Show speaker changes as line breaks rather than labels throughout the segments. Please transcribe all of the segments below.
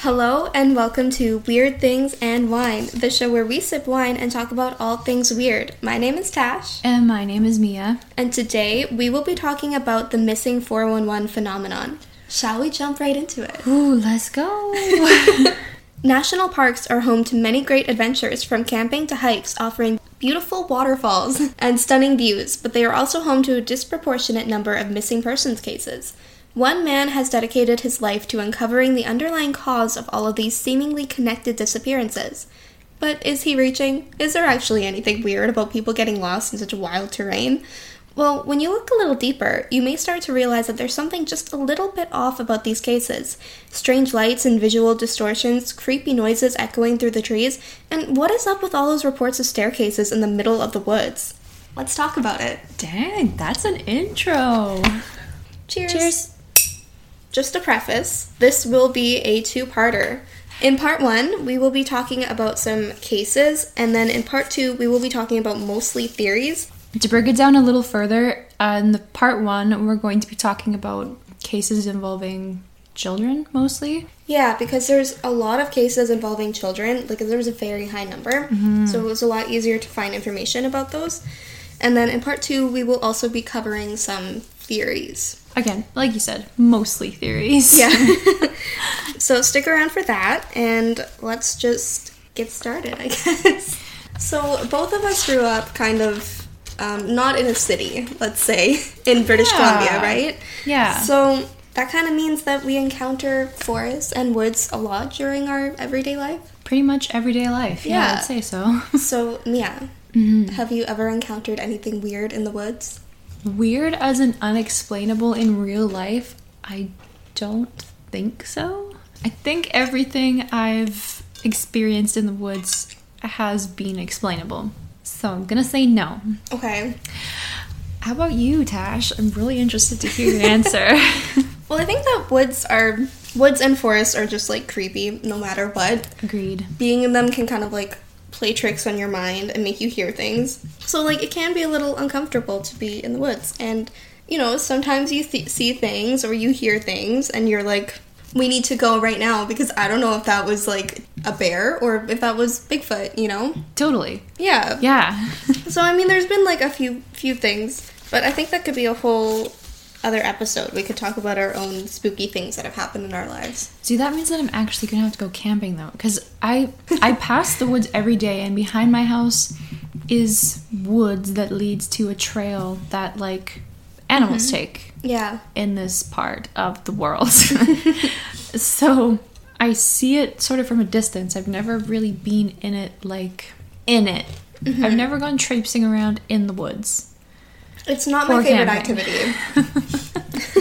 Hello and welcome to Weird Things and Wine, the show where we sip wine and talk about all things weird. My name is Tash,
And my name is Mia.
and today we will be talking about the missing 411 phenomenon. Shall we jump right into it?
Ooh, let's go.
National parks are home to many great adventures, from camping to hikes, offering beautiful waterfalls and stunning views, but they are also home to a disproportionate number of missing persons cases. One man has dedicated his life to uncovering the underlying cause of all of these seemingly connected disappearances. But is he reaching? Is there actually anything weird about people getting lost in such wild terrain? Well, when you look a little deeper, you may start to realize that there's something just a little bit off about these cases. Strange lights and visual distortions, creepy noises echoing through the trees, and what is up with all those reports of staircases in the middle of the woods? Let's talk about it.
Dang, that's an intro.
Cheers.
Cheers.
Just a preface, this will be a two parter. In part one, we will be talking about some cases, and then in part two, we will be talking about mostly theories.
To break it down a little further, uh, in the part one, we're going to be talking about cases involving children mostly.
Yeah, because there's a lot of cases involving children, like there was a very high number, so it was a lot easier to find information about those. And then in part two, we will also be covering some theories.
Again, like you said, mostly theories.
Yeah. so stick around for that, and let's just get started, I guess. So both of us grew up kind of um, not in a city, let's say, in British
Yeah.
Columbia, right?
Yeah.
So that kind of means that we encounter forests and woods a lot during our everyday life.
Pretty much everyday life. Yeah,
Yeah.
I'd say so.
So, Mia,
Mm-hmm.
have you ever encountered anything weird in the woods?
Weird as an unexplainable in real life, I don't think so. I think everything I've experienced in the woods has been explainable. So I'm gonna say no.
Okay.
How about you, Tash? I'm really interested to hear your answer.
Well, I think that woods are woods and forests are just like creepy no matter what.
Agreed.
Being in them can kind of like play tricks on your mind and make you hear things. So like it can be a little uncomfortable to be in the woods and you know, sometimes you th- see things or you hear things and you're like we need to go right now because I don't know if that was like a bear or if that was Bigfoot, you know?
Totally.
Yeah.
Yeah.
So I mean, there's been like a few few things, but I think that could be a whole other episode. We could talk about our own spooky things that have happened in our lives.
See, that means that I'm actually gonna have to go camping though, because I I pass the woods every day, and behind my house is woods that leads to a trail that like animals mm-hmm. take
Yeah.
in this part of the world. so I see it sort of from a distance. I've never really been in it like in it. Mm-hmm. I've never gone traipsing around in the woods.
It's not my favorite
camping.
activity,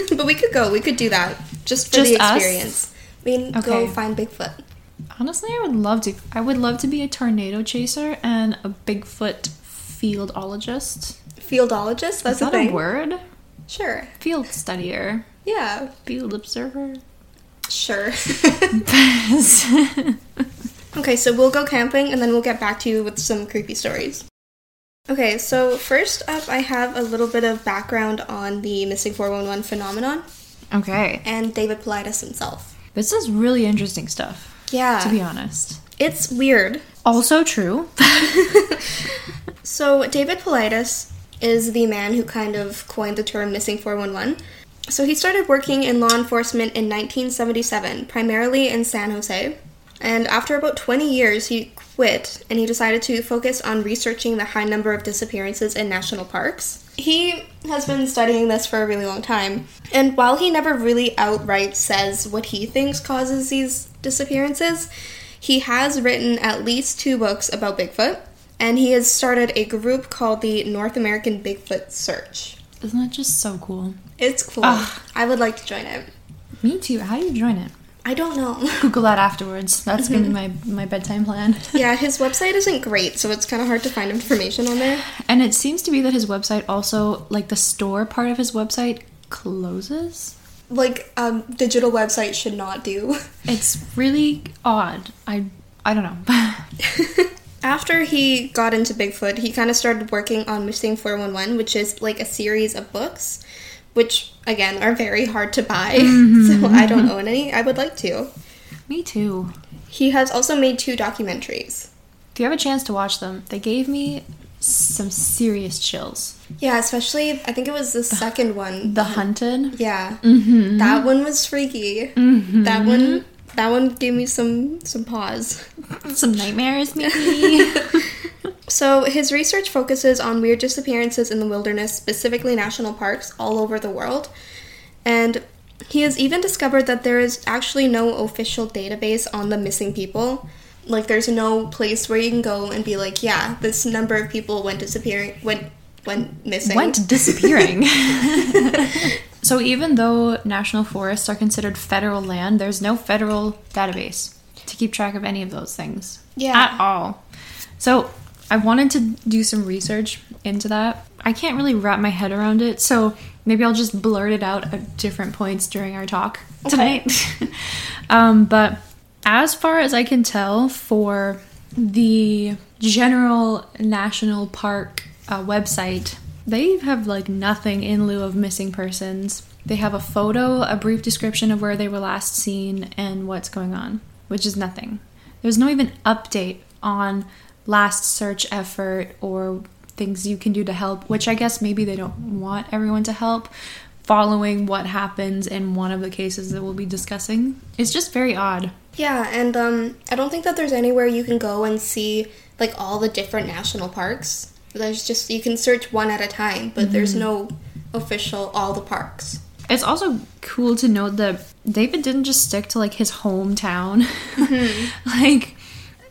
but we could go. We could do that just for
Just
the
us?
experience. We can go find Bigfoot.
Honestly, I would love to. I would love to be a tornado chaser and a Bigfoot fieldologist.
Fieldologist. That's
Is
a
that
thing.
a word?
Sure.
Field studier.
Yeah.
Field observer.
Sure. Okay, so we'll go camping and then we'll get back to you with some creepy stories. Okay, so first up, I have a little bit of background on the missing 411 phenomenon
okay.
and David Paulides himself.
This is really interesting stuff,
Yeah,
to be honest.
it's weird.
Also true.
So, David Paulides is the man who kind of coined the term missing 411. So, he started working in law enforcement in 1977, primarily in San Jose. And after about 20 years, he quit and he decided to focus on researching the high number of disappearances in national parks. He has been studying this for a really long time, and while he never really outright says what he thinks causes these disappearances, he has written at least two books about Bigfoot, and he has started a group called the North American Bigfoot Search.
Isn't that just so cool?
It's cool.
Ah.
I would like to join it.
Me too. How do you join it?
I don't know.
Google that afterwards. That's gonna be my, my bedtime plan.
yeah, his website isn't great, so it's kind of hard to find information on there.
And it seems to be that his website also, like the store part of his website, closes.
Like, um, digital website should not do.
It's really odd. I I don't know.
After he got into Bigfoot, he kind of started working on Missing 411, which is like a series of books, which again are very hard to buy. So I don't own any. I would like to.
Me too.
He has also made two documentaries.
If you have a chance to watch them, they gave me some serious chills.
Yeah, especially I think it was the second one.
The Hunted.
Yeah,
Mm-hmm.
that one was freaky. That one, that one gave me some some pause.
Some nightmares, maybe.
So his research focuses on weird disappearances in the wilderness, specifically national parks all over the world, and he has even discovered that there is actually no official database on the missing people. Like, there's no place where you can go and be like, yeah, this number of people went disappearing, went went missing.
went disappearing. so even though national forests are considered federal land, there's no federal database to keep track of any of those things.
Yeah.
At all. So I wanted to do some research into that. I can't really wrap my head around it, so maybe I'll just blurt it out at different points during our talk tonight. um, but as far as I can tell, for the general national park uh, website, they have like nothing in lieu of missing persons. They have a photo, a brief description of where they were last seen, and what's going on, which is nothing. There's no even update on last search effort or things you can do to help, which I guess maybe they don't want everyone to help following what happens in one of the cases that we'll be discussing. It's just very odd.
Yeah, and um, I don't think that there's anywhere you can go and see like all the different national parks. There's just you can search one at a time, but there's no official all the parks.
It's also cool to note that David didn't just stick to like his hometown. like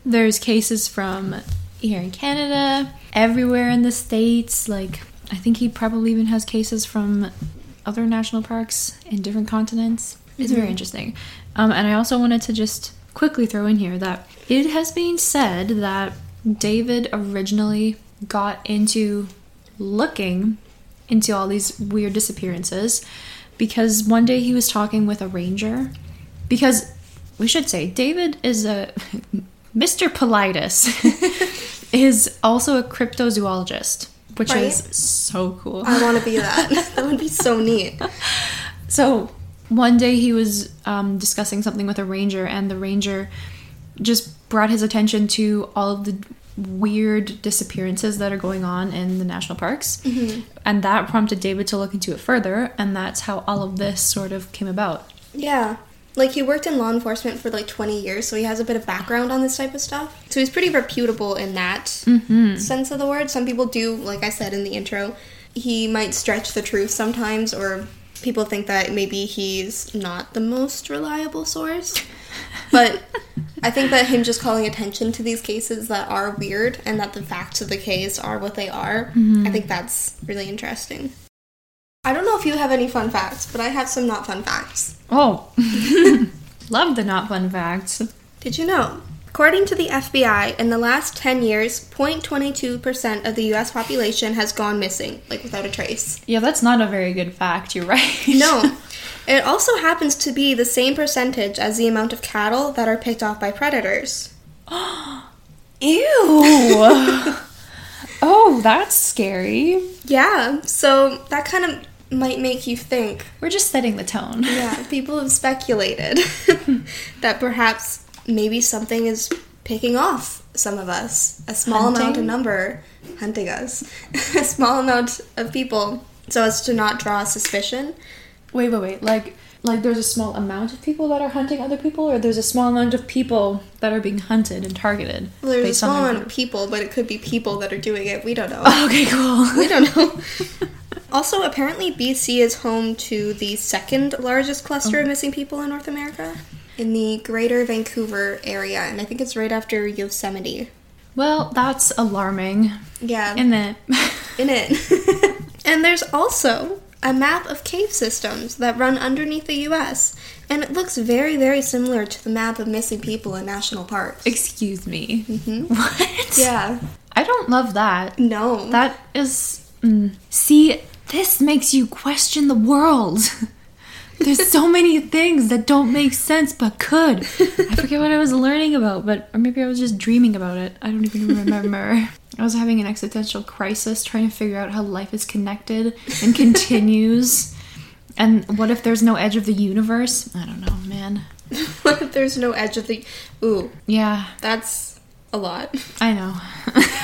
there's cases from here in Canada, everywhere in the states, like I think he probably even has cases from other national parks in different continents. It's very interesting. Um, and I also wanted to just quickly throw in here that it has been said that David originally got into looking into all these weird disappearances because one day he was talking with a ranger. Because we should say, David is a. Mr. Paulides is also a cryptozoologist, which
Right.
is so cool.
I want to be that. that would be so neat.
So one day he was um, discussing something with a ranger, and the ranger just brought his attention to all of the weird disappearances that are going on in the national parks. And that prompted David to look into it further, and that's how all of this sort of came about.
Yeah. Like he worked in law enforcement for like 20 years, so he has a bit of background on this type of stuff. So he's pretty reputable in that mm-hmm. sense of the word. Some people do, like I said in the intro, he might stretch the truth sometimes, or people think that maybe he's not the most reliable source. But I think that him just calling attention to these cases that are weird and that the facts of the case are what they are, I mm-hmm. think that's really interesting. I don't know if you have any fun facts, but I have some not fun facts.
Oh, love the not fun facts.
Did you know? According to the FBI, in the last 10 years, 0.22% of the US population has gone missing, like without a trace.
Yeah, that's not a very good fact. You're right.
No. It also happens to be the same percentage as the amount of cattle that are picked off by predators.
Ew. oh, that's scary.
Yeah, so that kind of might make you think.
We're just setting the tone.
Yeah, people have speculated that perhaps maybe something is picking off some of us. A small amount of number hunting us. a small amount of people so as to not draw suspicion.
Wait, wait, wait. Like, like there's a small amount of people that are hunting other people, or there's a small amount of people that are being hunted and targeted.
Well, there's a
based on
small amount of people, but it could be people that are doing it. We don't know.
group. Okay, cool.
we don't know. Also, apparently, BC is home to the second largest cluster of missing people in North America, in the Greater Vancouver area, and I think it's right after Yosemite.
Well, that's alarming,
Yeah,
isn't it?
in it. and there's also a map of cave systems that run underneath the US, and it looks very, very similar to the map of missing people in national parks.
Excuse me. What?
Yeah.
I don't love that.
No.
That is. Mm. See, this makes you question the world. There's so many things that don't make sense but could. I forget what I was learning about, but or maybe I was just dreaming about it. I don't even remember. I was having an existential crisis trying to figure out how life is connected and continues. And what if there's no edge of the universe? I don't know, man.
what if there's no edge of the. Ooh,
Yeah,
that's a lot.
I know.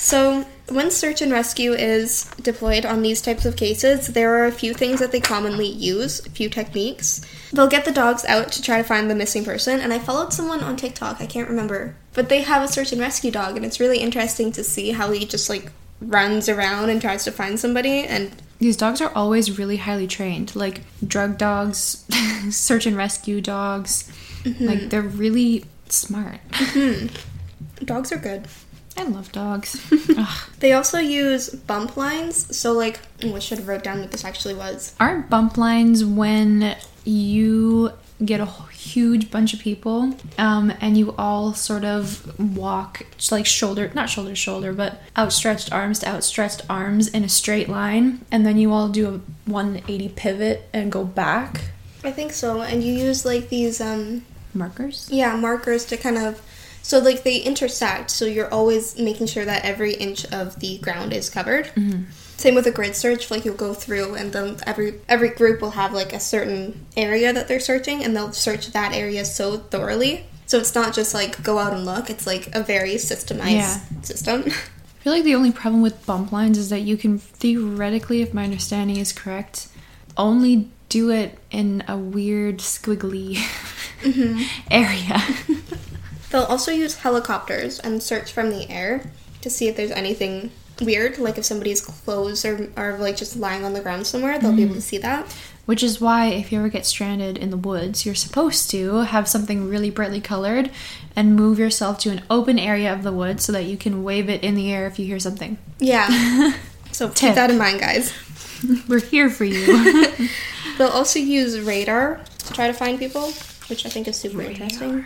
So, when search and rescue is deployed on these types of cases, there are a few things that they commonly use, a few techniques. They'll get the dogs out to try to find the missing person, and I followed someone on TikTok, I can't remember, but they have a search and rescue dog, and it's really interesting to see how he just like runs around and tries to find somebody. And
These dogs are always really highly trained, like drug dogs, search and rescue dogs. Mm-hmm. Like they're really smart. Mm-hmm.
dogs are good.
I love dogs.
They also use bump lines, so like, oh, I should have wrote down what this actually was.
Aren't bump lines when you get a huge bunch of people um, and you all sort of walk like shoulder, not shoulder to shoulder, but outstretched arms to outstretched arms in a straight line, and then you all do a 180 pivot and go back?
I think so, and you use like these um
Markers?
Yeah, markers to kind of so like they intersect, so you're always making sure that every inch of the ground is covered. Same with a grid search, like you'll go through and then every every group will have like a certain area that they're searching and they'll search that area so thoroughly. So it's not just like go out and look, it's like a very systemized
Yeah.
system.
I feel like the only problem with bump lines is that you can theoretically, if my understanding is correct, only do it in a weird squiggly mm-hmm. area.
They'll also use helicopters and search from the air to see if there's anything weird, like if somebody's clothes are, are like just lying on the ground somewhere, they'll be able to mm. see that.
Which is why, if you ever get stranded in the woods, you're supposed to have something really brightly colored and move yourself to an open area of the woods so that you can wave it in the air if you hear something.
Yeah. so
Tip.
keep that in mind, guys.
We're here for you.
They'll also use radar to try to find people, which I think is super interesting.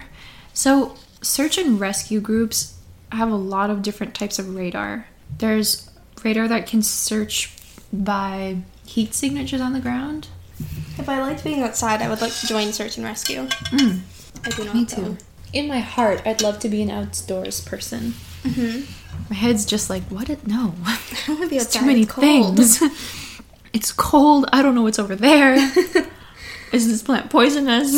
So, search and rescue groups have a lot of different types of radar. There's radar that can search by heat signatures on the ground.
If I liked being outside, I would like to join search and rescue. Mm. I do not.
Me
though.
too. In my heart, I'd love to be an outdoors person. Mm-hmm. My head's just like, what? It, no.
I want to be
It's
outside.
too many
it's
things. it's cold. I don't know what's over there. Is this plant poisonous?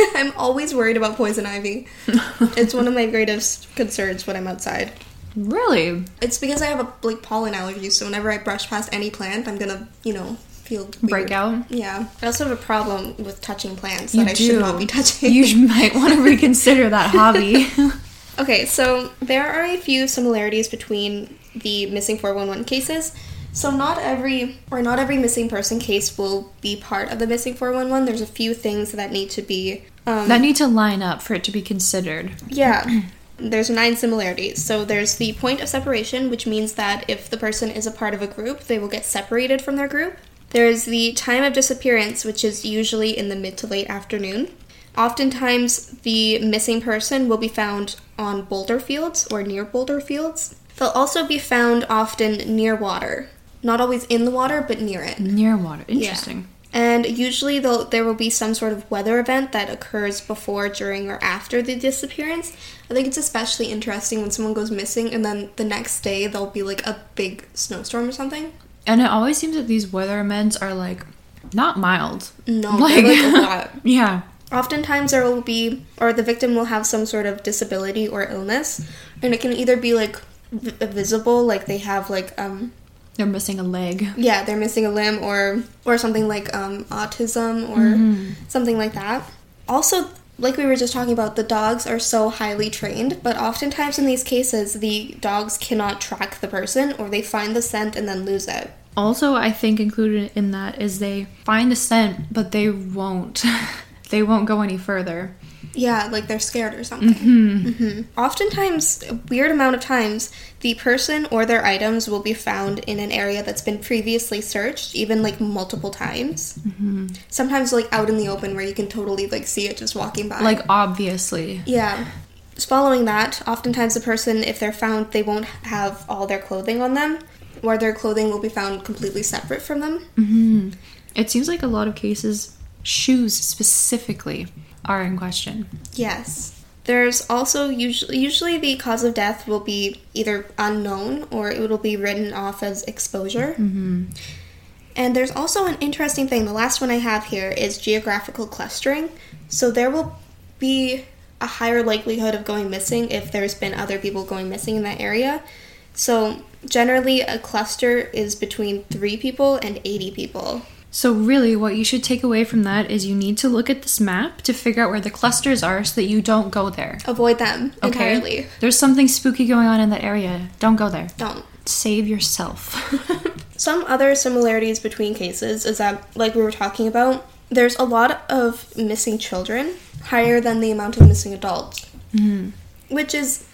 I'm always worried about poison ivy. it's one of my greatest concerns when I'm outside.
Really?
It's because I have a like pollen allergy, so whenever I brush past any plant, I'm gonna, you know, feel weird.
Break out?
Yeah. I also have a problem with touching plants
You
that I should not be touching.
You might want to reconsider that hobby.
Okay, so there are a few similarities between the missing 411 cases. So not every or not every missing person case will be part of the missing 411. There's a few things that need to be um,
that need to line up for it to be considered.
yeah. There's nine similarities. So there's the point of separation, which means that if the person is a part of a group, they will get separated from their group. There's the time of disappearance, which is usually in the mid to late afternoon. Oftentimes, the missing person will be found on boulder fields or near boulder fields. They'll also be found often near water. Not always in the water, but near it.
Near water. Interesting.
And usually there will be some sort of weather event that occurs before, during, or after the disappearance. I think it's especially interesting when someone goes missing and then the next day there'll be like a big snowstorm or something.
And it always seems that these weather events are like not mild.
No,
Like-
like a lot.
Yeah.
Oftentimes there will be, or the victim will have some sort of disability or illness, and it can either be like v- visible, like they have like um
They're missing a leg.
yeah they're missing a limb or or something like um autism or something like that. Also, like we were just talking about, the dogs are so highly trained, but oftentimes in these cases, the dogs cannot track the person, or they find the scent and then lose it.
Also, I think included in that is they find the scent, but they won't. they won't go any further.
Yeah, like they're scared or something. hmm Oftentimes, a weird amount of times, the person or their items will be found in an area that's been previously searched, even like multiple times. Mm-hmm. Sometimes, like out in the open where you can totally like see it just walking by.
Like obviously.
yeah. Following that, oftentimes the person, if they're found, they won't have all their clothing on them, or their clothing will be found completely separate from them. Mm-hmm.
It seems like a lot of cases shoes specifically are in question.
Yes. There's also usually usually the cause of death will be either unknown or it will be written off as exposure. Mm-hmm. And there's also an interesting thing. The last one I have here is geographical clustering. So there will be a higher likelihood of going missing if there's been other people going missing in that area. So generally, a cluster is between three people and 80 people.
So, really, what you should take away from that is you need to look at this map to figure out where the clusters are so that you don't go there.
Avoid them
Okay?
entirely.
There's something spooky going on in that area. Don't go there.
Don't.
Save yourself.
Some other similarities between cases is that, like we were talking about, there's a lot of missing children, higher than the amount of missing adults. Mm-hmm. Which is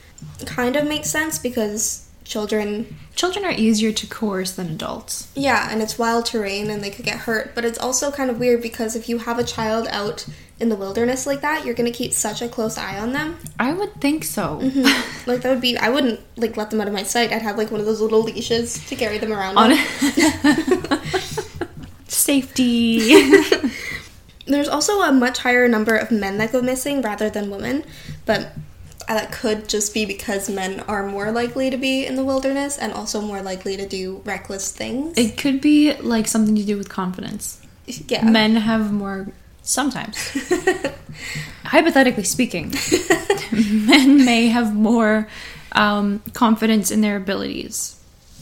kind of makes sense because children,
Children are easier to coerce than adults.
yeah, and it's wild terrain and they could get hurt. But it's also kind of weird because if you have a child out in the wilderness like that, you're gonna keep such a close eye on them.
I would think so. Mm-hmm.
Like that would be, I wouldn't like let them out of my sight. I'd have like one of those little leashes to carry them around.
On. Safety.
There's also a much higher number of men that go missing rather than women, but that could just be because men are more likely to be in the wilderness and also more likely to do reckless things.
it could be like something to do with confidence.
yeah.
Men have more, sometimes. Hypothetically speaking, men may have more um, confidence in their abilities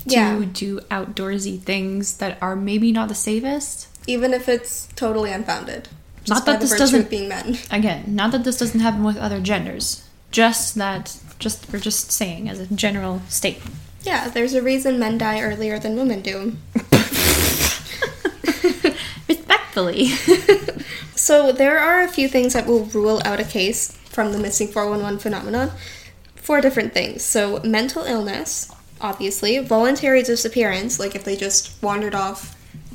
to
Yeah.
do outdoorsy things that are maybe not the safest.
Even if it's totally unfounded. Just
Not that this doesn't-
being men.
Again, not that this doesn't happen with other genders, just that just we're just saying as a general statement.
Yeah, there's a reason men die earlier than women do.
Respectfully.
So there are a few things that will rule out a case from the missing 411 phenomenon. Four different things. So mental illness, obviously, voluntary disappearance, like if they just wandered off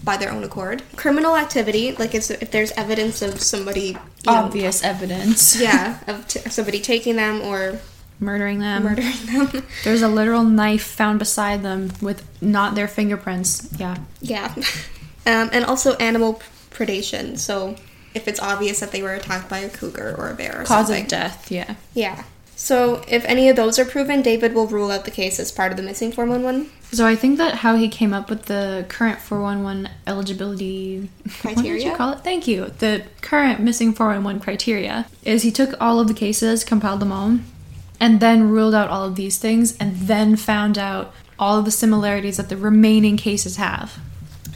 by their own accord, criminal activity, like if, there's evidence of somebody, you know,
Obvious evidence.
yeah, of t- somebody taking them or
Murdering them.
murdering them.
There's a literal knife found beside them with not their fingerprints. Yeah.
yeah, um, and also animal predation. So if it's obvious that they were attacked by a cougar or a bear or
Cause
something.
of death, yeah.
Yeah. So if any of those are proven, David will rule out the case as part of the missing 411
So I think that how he came up with the current 411 eligibility What did
Criteria?
you call it? Thank you. The current missing 411 criteria is he took all of the cases, compiled them all, and then ruled out all of these things, and then found out all of the similarities that the remaining cases have.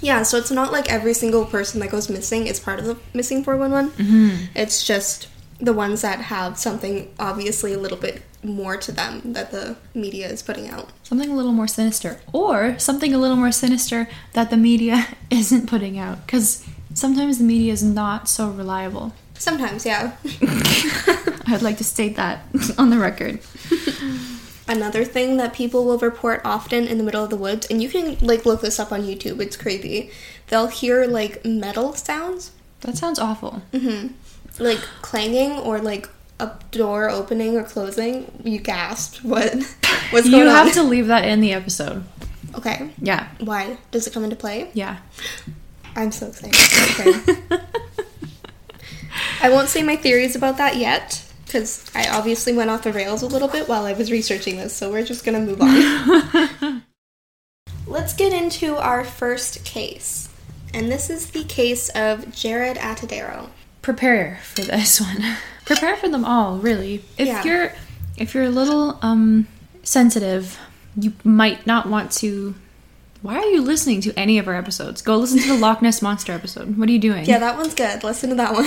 Yeah, so it's not like every single person that goes missing is part of the missing 411. Mm-hmm. It's just the ones that have something obviously a little bit more to them that the media is putting out.
Something a little more sinister, or something a little more sinister that the media isn't putting out, because sometimes the media is not so reliable.
Sometimes, yeah.
I'd like to state that on the record.
Another thing that people will report often in the middle of the woods, and you can like look this up on YouTube, it's creepy. They'll hear like metal sounds,
That sounds awful. Mm-hmm.
like clanging or like a door opening or closing. You gasped. What? What's going on?
You have to leave that in the episode.
Okay.
Yeah,
Why? Does it come into play?
yeah.
I'm so excited. Okay. I won't say my theories about that yet, because I obviously went off the rails a little bit while I was researching this, so we're just gonna move on. Let's get into our first case. And this is the case of Jaryd Atadero.
Prepare for this one. Prepare for them all, really. If
Yeah.
you're if you're a little um sensitive, you might not want to why are you listening to any of our episodes? Go listen to the Loch Ness Monster episode. What are you doing?
Yeah, that one's good. Listen to that one.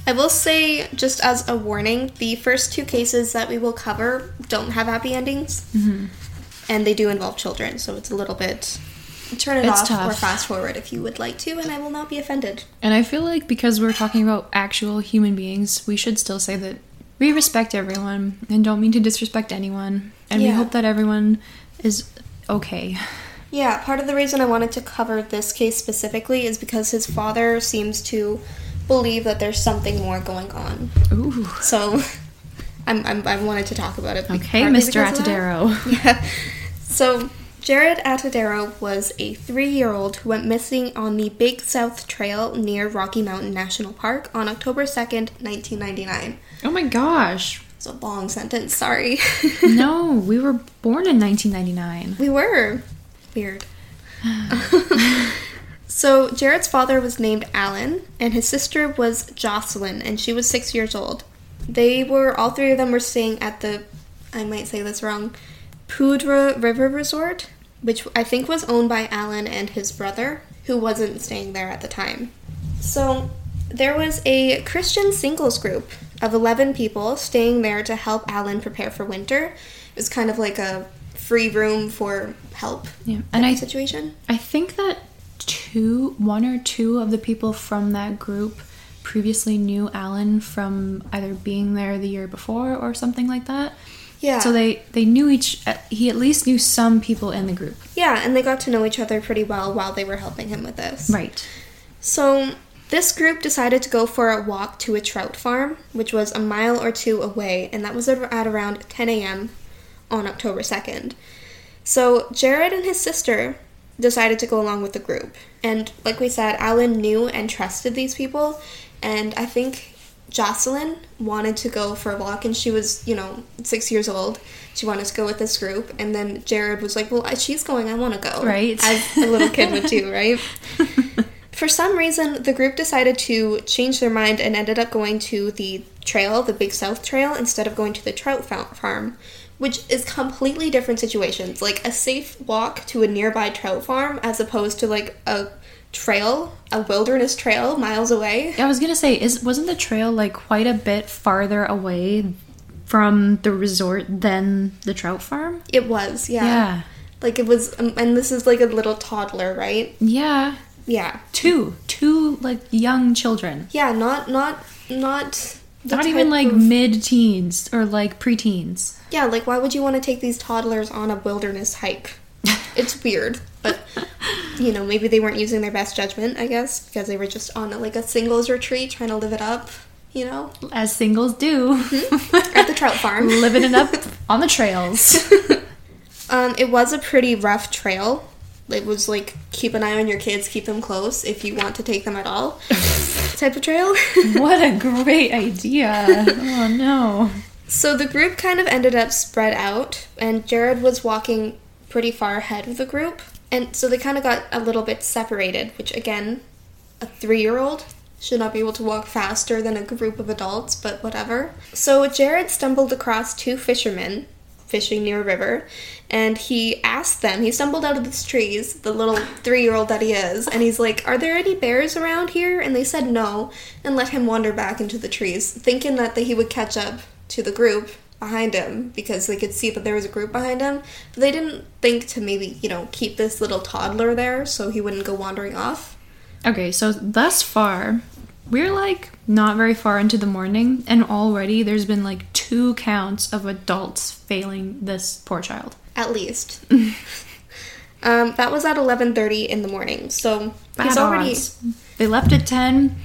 I will say, just as a warning, the first two cases that we will cover don't have happy endings.
Mm-hmm.
And they do involve children, so it's a little bit. Turn it
It's
off or fast forward if you would like to, and I will not be offended.
And I feel like because we're talking about actual human beings, we should still say that we respect everyone and don't mean to disrespect anyone. And we hope that everyone is okay.
Yeah, part of the reason I wanted to cover this case specifically is because his father seems to believe that there's something more going on.
Ooh.
So, I'm, I'm, I wanted to talk about it.
Okay, Mr.
because of that.
Atadero.
Yeah. So, Jaryd Atadero was a three year old who went missing on the Big South Trail near Rocky Mountain National Park on October 2nd, 1999.
Oh my gosh.
It's a long sentence, sorry.
No, we were born in 1999.
we were. Weird. So Jaryd's father was named Alan, and his sister was Jocelyn, and she was six years old. They were all three of them were staying at the, I might say this wrong, Poudre River Resort, which I think was owned by Alan and his brother, who wasn't staying there at the time. So there was a Christian singles group of 11 people staying there to help Alan prepare for winter. It was kind of like a free room for help
Yeah, and I
situation.
I think that two, one or two of the people from that group previously knew Alan from either being there the year before or something like that.
Yeah.
So they they knew each. uh, He at least knew some people in the group.
yeah, and they got to know each other pretty well while they were helping him with this.
Right.
So, this group decided to go for a walk to a trout farm, which was a mile or two away, and that was at at around 10 a.m. on October 2nd. So, Jaryd and his sister decided to go along with the group. And, like we said, Alan knew and trusted these people, and I think Jocelyn wanted to go for a walk, and she was, you know, six years old. She wanted to go with this group, and then Jaryd was like, Well, she's going, I want to go.
Right.
As a little kid would do, right? For some reason, the group decided to change their mind and ended up going to the trail, the Big South Trail, instead of going to the trout farm, which is completely different situations. Like a safe walk to a nearby trout farm as opposed to like a trail, a wilderness trail miles away.
I was gonna say, is wasn't the trail like quite a bit farther away from the resort than the trout farm?
It was, yeah.
Yeah.
Like it was, um, and this is like a little toddler, right?
Yeah.
Yeah.
Two, two like young children.
Yeah, not, not, not. the
Not even like
of-
mid-teens or like pre-teens.
Yeah, like why would you want to take these toddlers on a wilderness hike? it's weird, but you know, maybe they weren't using their best judgment, I guess, because they were just on like a singles retreat trying to live it up, you know,
As singles do.
at the trout farm.
Living it up on the trails.
Um, it was a pretty rough trail. It was like keep an eye on your kids, keep them close if you want to take them at all. type of trail.
what a great idea. Oh no.
So the group kind of ended up spread out, and Jaryd was walking pretty far ahead of the group. And so they kind of got a little bit separated, which again, a three year old should not be able to walk faster than a group of adults, but whatever. So Jaryd stumbled across two fishermen fishing near a river, and he asked them, he stumbled out of the trees, the little three year old that he is, and he's like, Are there any bears around here? And they said no, and let him wander back into the trees, thinking that he would catch up to the group behind him because they could see that there was a group behind him. But they didn't think to maybe, you know, keep this little toddler there so he wouldn't go wandering off.
Okay, so thus far, we're like not very far into the morning, and already there's been like two counts of adults failing this poor child.
At least. um, that was at 11.30 in the morning. So
Bad
he's already...
odds. They left at 10.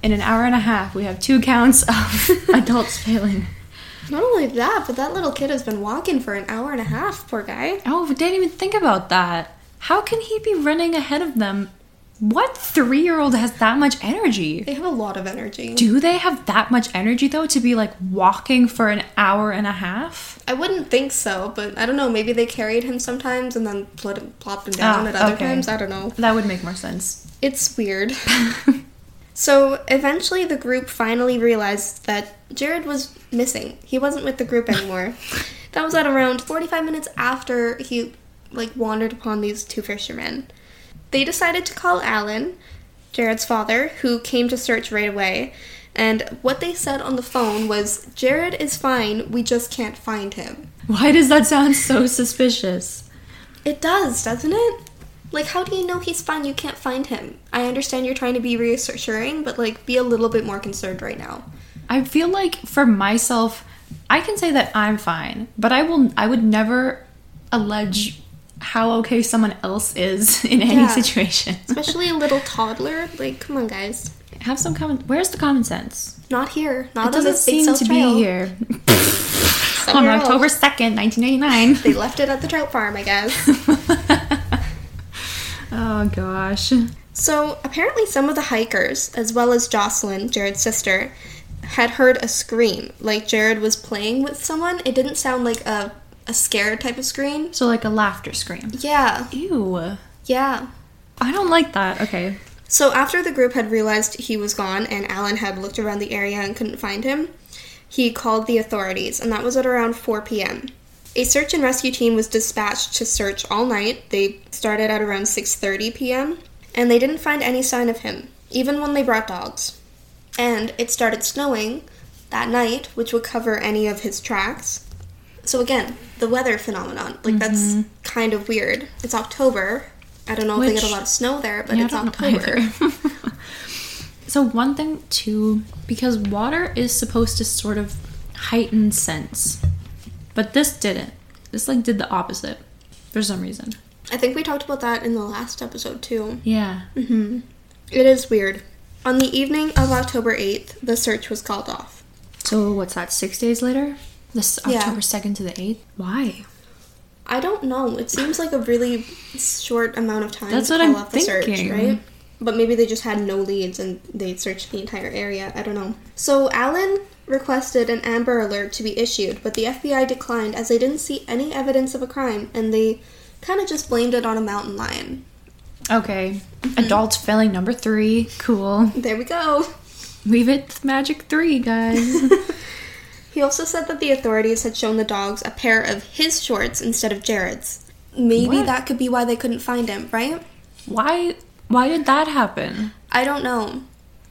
In an hour and a half, we have two counts of adults failing.
Not only that, but that little kid has been walking for an hour and a half, poor guy.
Oh, we didn't even think about that. How can he be running ahead of them? What three year old has that much energy?
They have a lot of energy.
Do they have that much energy though to be like walking for an hour and a half?
I wouldn't think so, but I don't know. Maybe they carried him sometimes and then him, plopped him down
Ah,
at other
okay.
times. I don't know.
That would make more sense.
It's weird. so eventually, the group finally realized that Jaryd was missing. He wasn't with the group anymore. that was at around 45 minutes after he like wandered upon these two fishermen. They decided to call Alan, Jaryd's father, who came to search right away. And what they said on the phone was, Jaryd is fine, we just can't find him.
Why does that sound so suspicious?
It does, doesn't it? Like, how do you know he's fine? You can't find him. I understand you're trying to be reassuring, but like, be a little bit more concerned right now.
I feel like for myself, I can say that I'm fine, but I will I would never allege how okay someone else is in any
Yeah.
situation.
Especially a little toddler. Like, come on, guys.
Have some common Where's the common sense?
Not here. Not
It doesn't seem to
trail.
be here. On. October 2nd, 1989.
They left it at the trout farm, I guess.
oh gosh.
so, apparently, some of the hikers, as well as Jocelyn, Jaryd's sister, had heard a scream. Like, Jaryd was playing with someone. It didn't sound like a, a scared type of scream.
So like a laughter scream.
Yeah.
Ew.
Yeah.
I don't like that. Okay.
So after the group had realized he was gone and Alan had looked around the area and couldn't find him, he called the authorities, and that was at around 4 p.m. A search and rescue team was dispatched to search all night. They started at around 6:30 p.m. and they didn't find any sign of him, even when they brought dogs. And it started snowing that night, which would cover any of his tracks. So again, the weather phenomenon, like that's kind of weird. It's October. I don't know if they get a lot of snow there, but
Yeah,
it's October.
so one thing too, because water is supposed to sort of heighten sense, but this didn't. This like did the opposite for some reason.
I think we talked about that in the last episode too.
Yeah.
Mm-hmm. It is weird. On the evening of October 8th, the search was called off.
So what's that? Six days later, this
Yeah.
October second to the eighth. Why?
I don't know. It seems like a really short amount of time
That's
to
what
call
I'm
off the search,
thinking.
right? But maybe they just had no leads and they searched the entire area. I don't know. So Allen requested an Amber Alert to be issued, but the FBI declined as they didn't see any evidence of a crime and they kind of just blamed it on a mountain lion.
Okay. Adults failing number three. Cool.
There we go.
Leave it magic three, guys.
He also said that the authorities had shown the dogs a pair of his shorts instead of Jaryd's. Maybe
What?
that could be why they couldn't find him, right?
why? Why did that happen?
I don't know.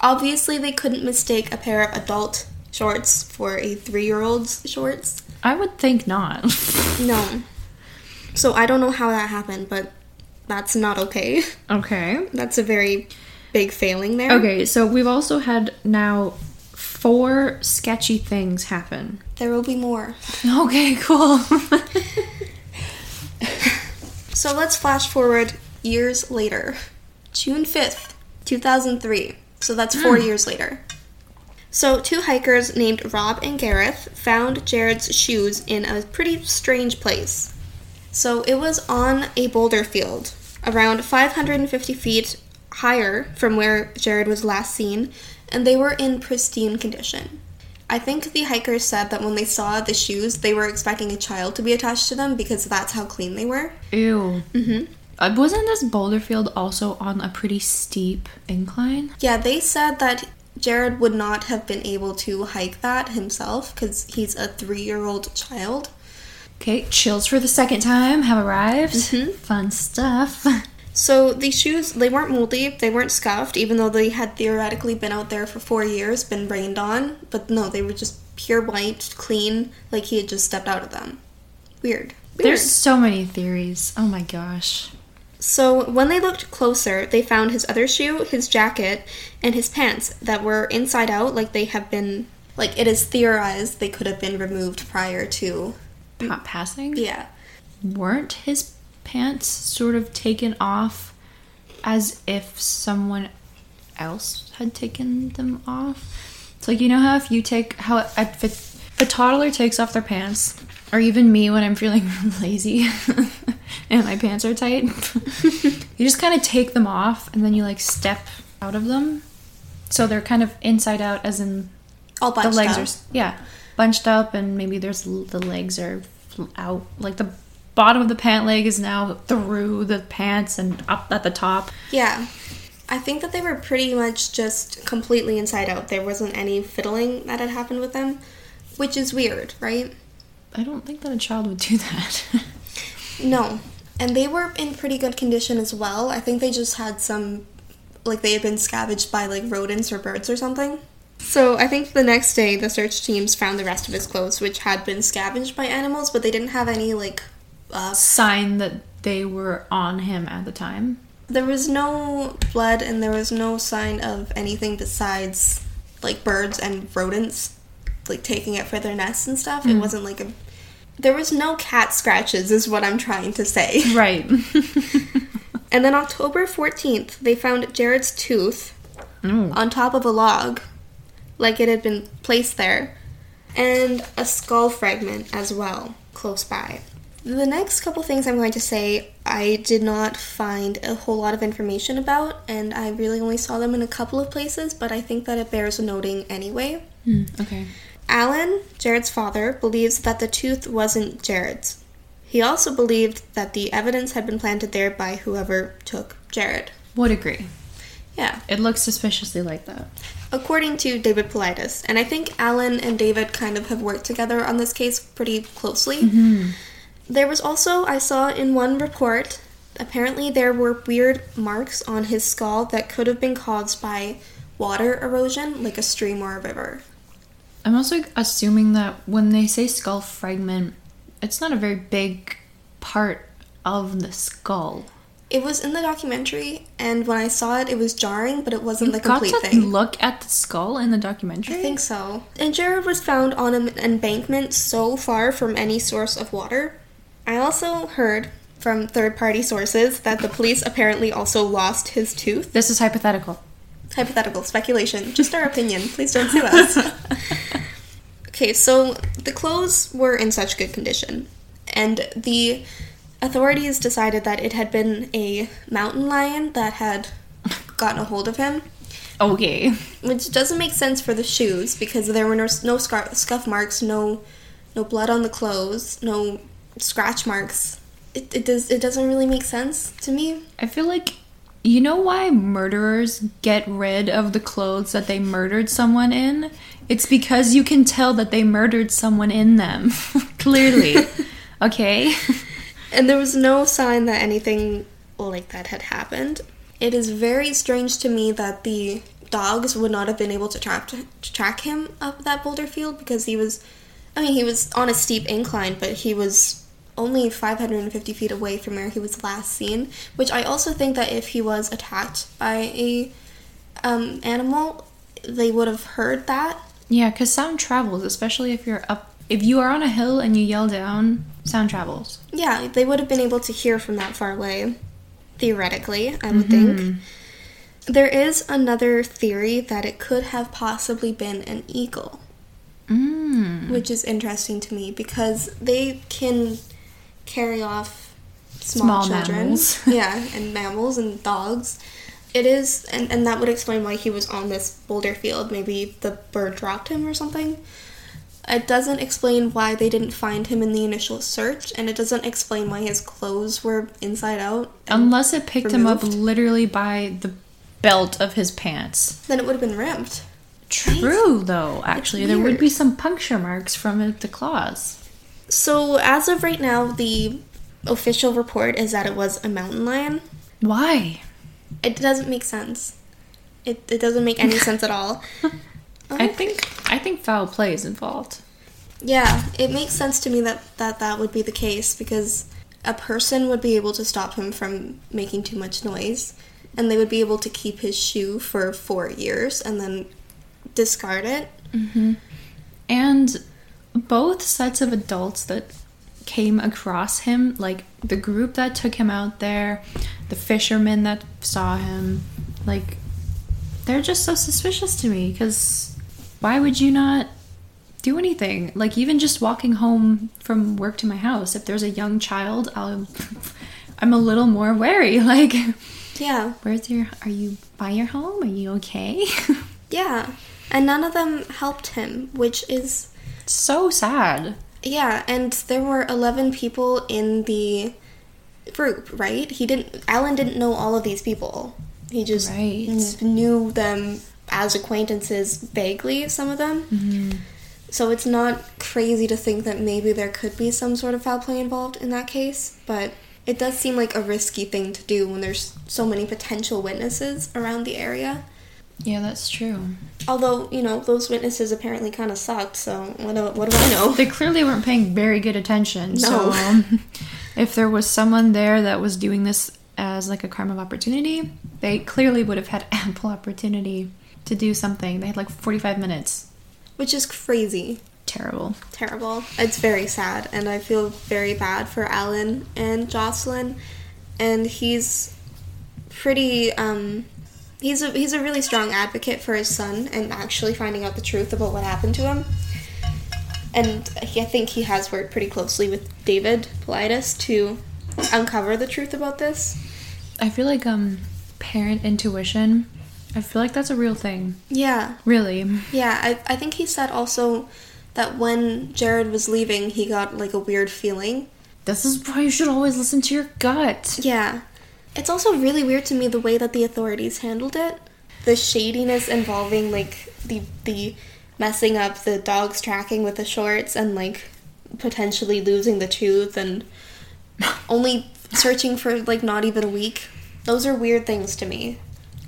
Obviously, they couldn't mistake a pair of adult shorts for a three year old's shorts.
I would think not.
No. So I don't know how that happened, but that's not okay.
okay.
That's a very big failing there.
Okay, so we've also had now four sketchy things happen.
There will be more.
Okay, cool.
So let's flash forward years later. June 5th, 2003. So that's four hmm. years later. So, two hikers named Rob and Gareth found Jaryd's shoes in a pretty strange place. So, it was on a boulder field, around 550 feet higher from where Jaryd was last seen, and they were in pristine condition. I think the hikers said that when they saw the shoes, they were expecting a child to be attached to them because that's how clean they were.
Ew.
Mm-hmm.
Uh, wasn't this boulder field also on a pretty steep incline?
Yeah, they said that Jaryd would not have been able to hike that himself because he's a three year old child.
Okay, chills for the second time have arrived.
Mhm.
Fun stuff.
So these shoes, they weren't moldy, they weren't scuffed, even though they had theoretically been out there for four years, been rained on. But no, they were just pure white, clean, like he had just stepped out of them. Weird. Weird.
There's so many theories. Oh my gosh.
So when they looked closer, they found his other shoe, his jacket, and his pants that were inside out, like they have been, like it is theorized they could have been removed prior to.
Pa- mm. passing?
Yeah.
Weren't his pants sort of taken off as if someone else had taken them off? It's like, you know how if you take, how if, if a toddler takes off their pants, or even me when I'm feeling lazy and my pants are tight, you just kind of take them off and then you like step out of them. So they're kind of inside out, as in
All
the legs
up.
are yeah bunched up and maybe there's the legs are out like the bottom of the pant leg is now through the pants and up at the top
Yeah. I think that they were pretty much just completely inside out. There wasn't any fiddling that had happened with them, which is weird, right?
i don't think that a child would do that
No. And they were in pretty good condition as well. I think they just had some, like, they had been scavenged by, like, rodents or birds or something. So I think the next day the search teams found the rest of his clothes, which had been scavenged by animals, but they didn't have any, like, uh,
sign that they were on him at the time
There was no blood and there was no sign of anything besides like birds and rodents like taking it for their nests and stuff. It wasn't like a there was no cat scratches is what I'm trying to say.
right
And then October 14th, they found Jaryd's tooth
oh.
on top of a log like it had been placed there and a skull fragment as well close by. The next couple things I'm going to say, I did not find a whole lot of information about, and I really only saw them in a couple of places, but I think that it bears noting anyway.
Hmm, okay
Alan, Jaryd's father, believes that the tooth wasn't Jaryd's. He also believed that the evidence had been planted there by whoever took Jaryd.
Would agree.
Yeah.
It looks suspiciously like that.
According to David Paulides, and I think Alan and David kind of have worked together on this case pretty closely. Mm-hmm. There was also, I saw in one report, apparently there were weird marks on his skull that could have been caused by water erosion, like a stream or a river.
I'm also assuming that when they say skull fragment, it's not a very big part of the skull.
It was in the documentary, and when I saw it, it was jarring, but it wasn't the complete Got
to
thing.
look at the skull in the documentary.
I think so. And Jaryd was found on an embankment so far from any source of water. I also heard from third party sources that the police apparently also lost his tooth.
this is hypothetical.
Hypothetical speculation, just our opinion. Please don't sue us. okay, so the clothes were in such good condition, and the authorities decided that it had been a mountain lion that had gotten a hold of him.
Okay.
which doesn't make sense for the shoes because there were no, no scar- scuff marks, no no blood on the clothes, no scratch marks. It, it does it doesn't really make sense to me.
I feel like you know why murderers get rid of the clothes that they murdered someone in? It's because you can tell that they murdered someone in them. Clearly. okay?
And there was no sign that anything like that had happened. It is very strange to me that the dogs would not have been able to track to track him up that boulder field because he was I mean he was on a steep incline but he was only 550 feet away from where he was last seen which I also think that if he was attacked by a um, animal they would have heard that
Yeah, because sound travels, especially if you're up. If you are on a hill and you yell down, sound travels.
yeah they would have been able to hear from that far away theoretically I would think there is another theory that it could have possibly been an eagle
Mm.
which is interesting to me because they can carry off small,
Small
children.
mammals.
yeah, and mammals and dogs. It is, and, and that would explain why he was on this boulder field. Maybe the bird dropped him or something. It doesn't explain why they didn't find him in the initial search, and it doesn't explain why his clothes were inside out.
Unless it picked him up literally by the belt of his pants.
Then it would have been ripped.
True, though, actually. There would be some puncture marks from the claws.
So, as of right now, the official report is that it was a mountain lion.
Why?
It doesn't make sense. It, it doesn't make any sense at all.
I think I think foul play is involved.
Yeah, it makes sense to me that, that that would be the case because a person would be able to stop him from making too much noise and they would be able to keep his shoe for four years and then discard it. Mm-hmm.
And both sets of adults that came across him, like the group that took him out there, the fishermen that saw him, like they're just so suspicious to me because why would you not do anything? Like even just walking home from work to my house, if there's a young child, I'll I'm a little more wary. Like,
Yeah,
where's your are you by your home? Are you okay?
yeah. And none of them helped him, which is
so sad.
Yeah, and there were 11 people in the group, right? He didn't Alan didn't know all of these people. He just
Right.
knew them as acquaintances vaguely, some of them. So it's not crazy to think that maybe there could be some sort of foul play involved in that case, but it does seem like a risky thing to do when there's so many potential witnesses around the area.
Yeah, that's true.
Although, you know, those witnesses apparently kind of sucked, so what do, what do I know?
They clearly weren't paying very good attention.
No.
So, um, if there was someone there that was doing this as like a crime of opportunity, they clearly would have had ample opportunity to do something. They had like 45 minutes.
Which is crazy.
Terrible.
terrible. It's very sad, and I feel very bad for Alan and Jocelyn. And he's pretty. Um, he's a he's a really strong advocate for his son and actually finding out the truth about what happened to him. And he, I think he has worked pretty closely with David Paulides to uncover the truth about this.
I feel like um parent intuition. I feel like that's a real thing.
Yeah,
Really.
yeah. I I think he said also that when Jaryd was leaving, he got like a weird feeling
This is why you should always listen to your gut.
Yeah. It's also really weird to me the way that the authorities handled it. The shadiness involving like the the messing up the dog's tracking with the shorts and like potentially losing the tooth and only searching for like not even a week. Those are weird things to me.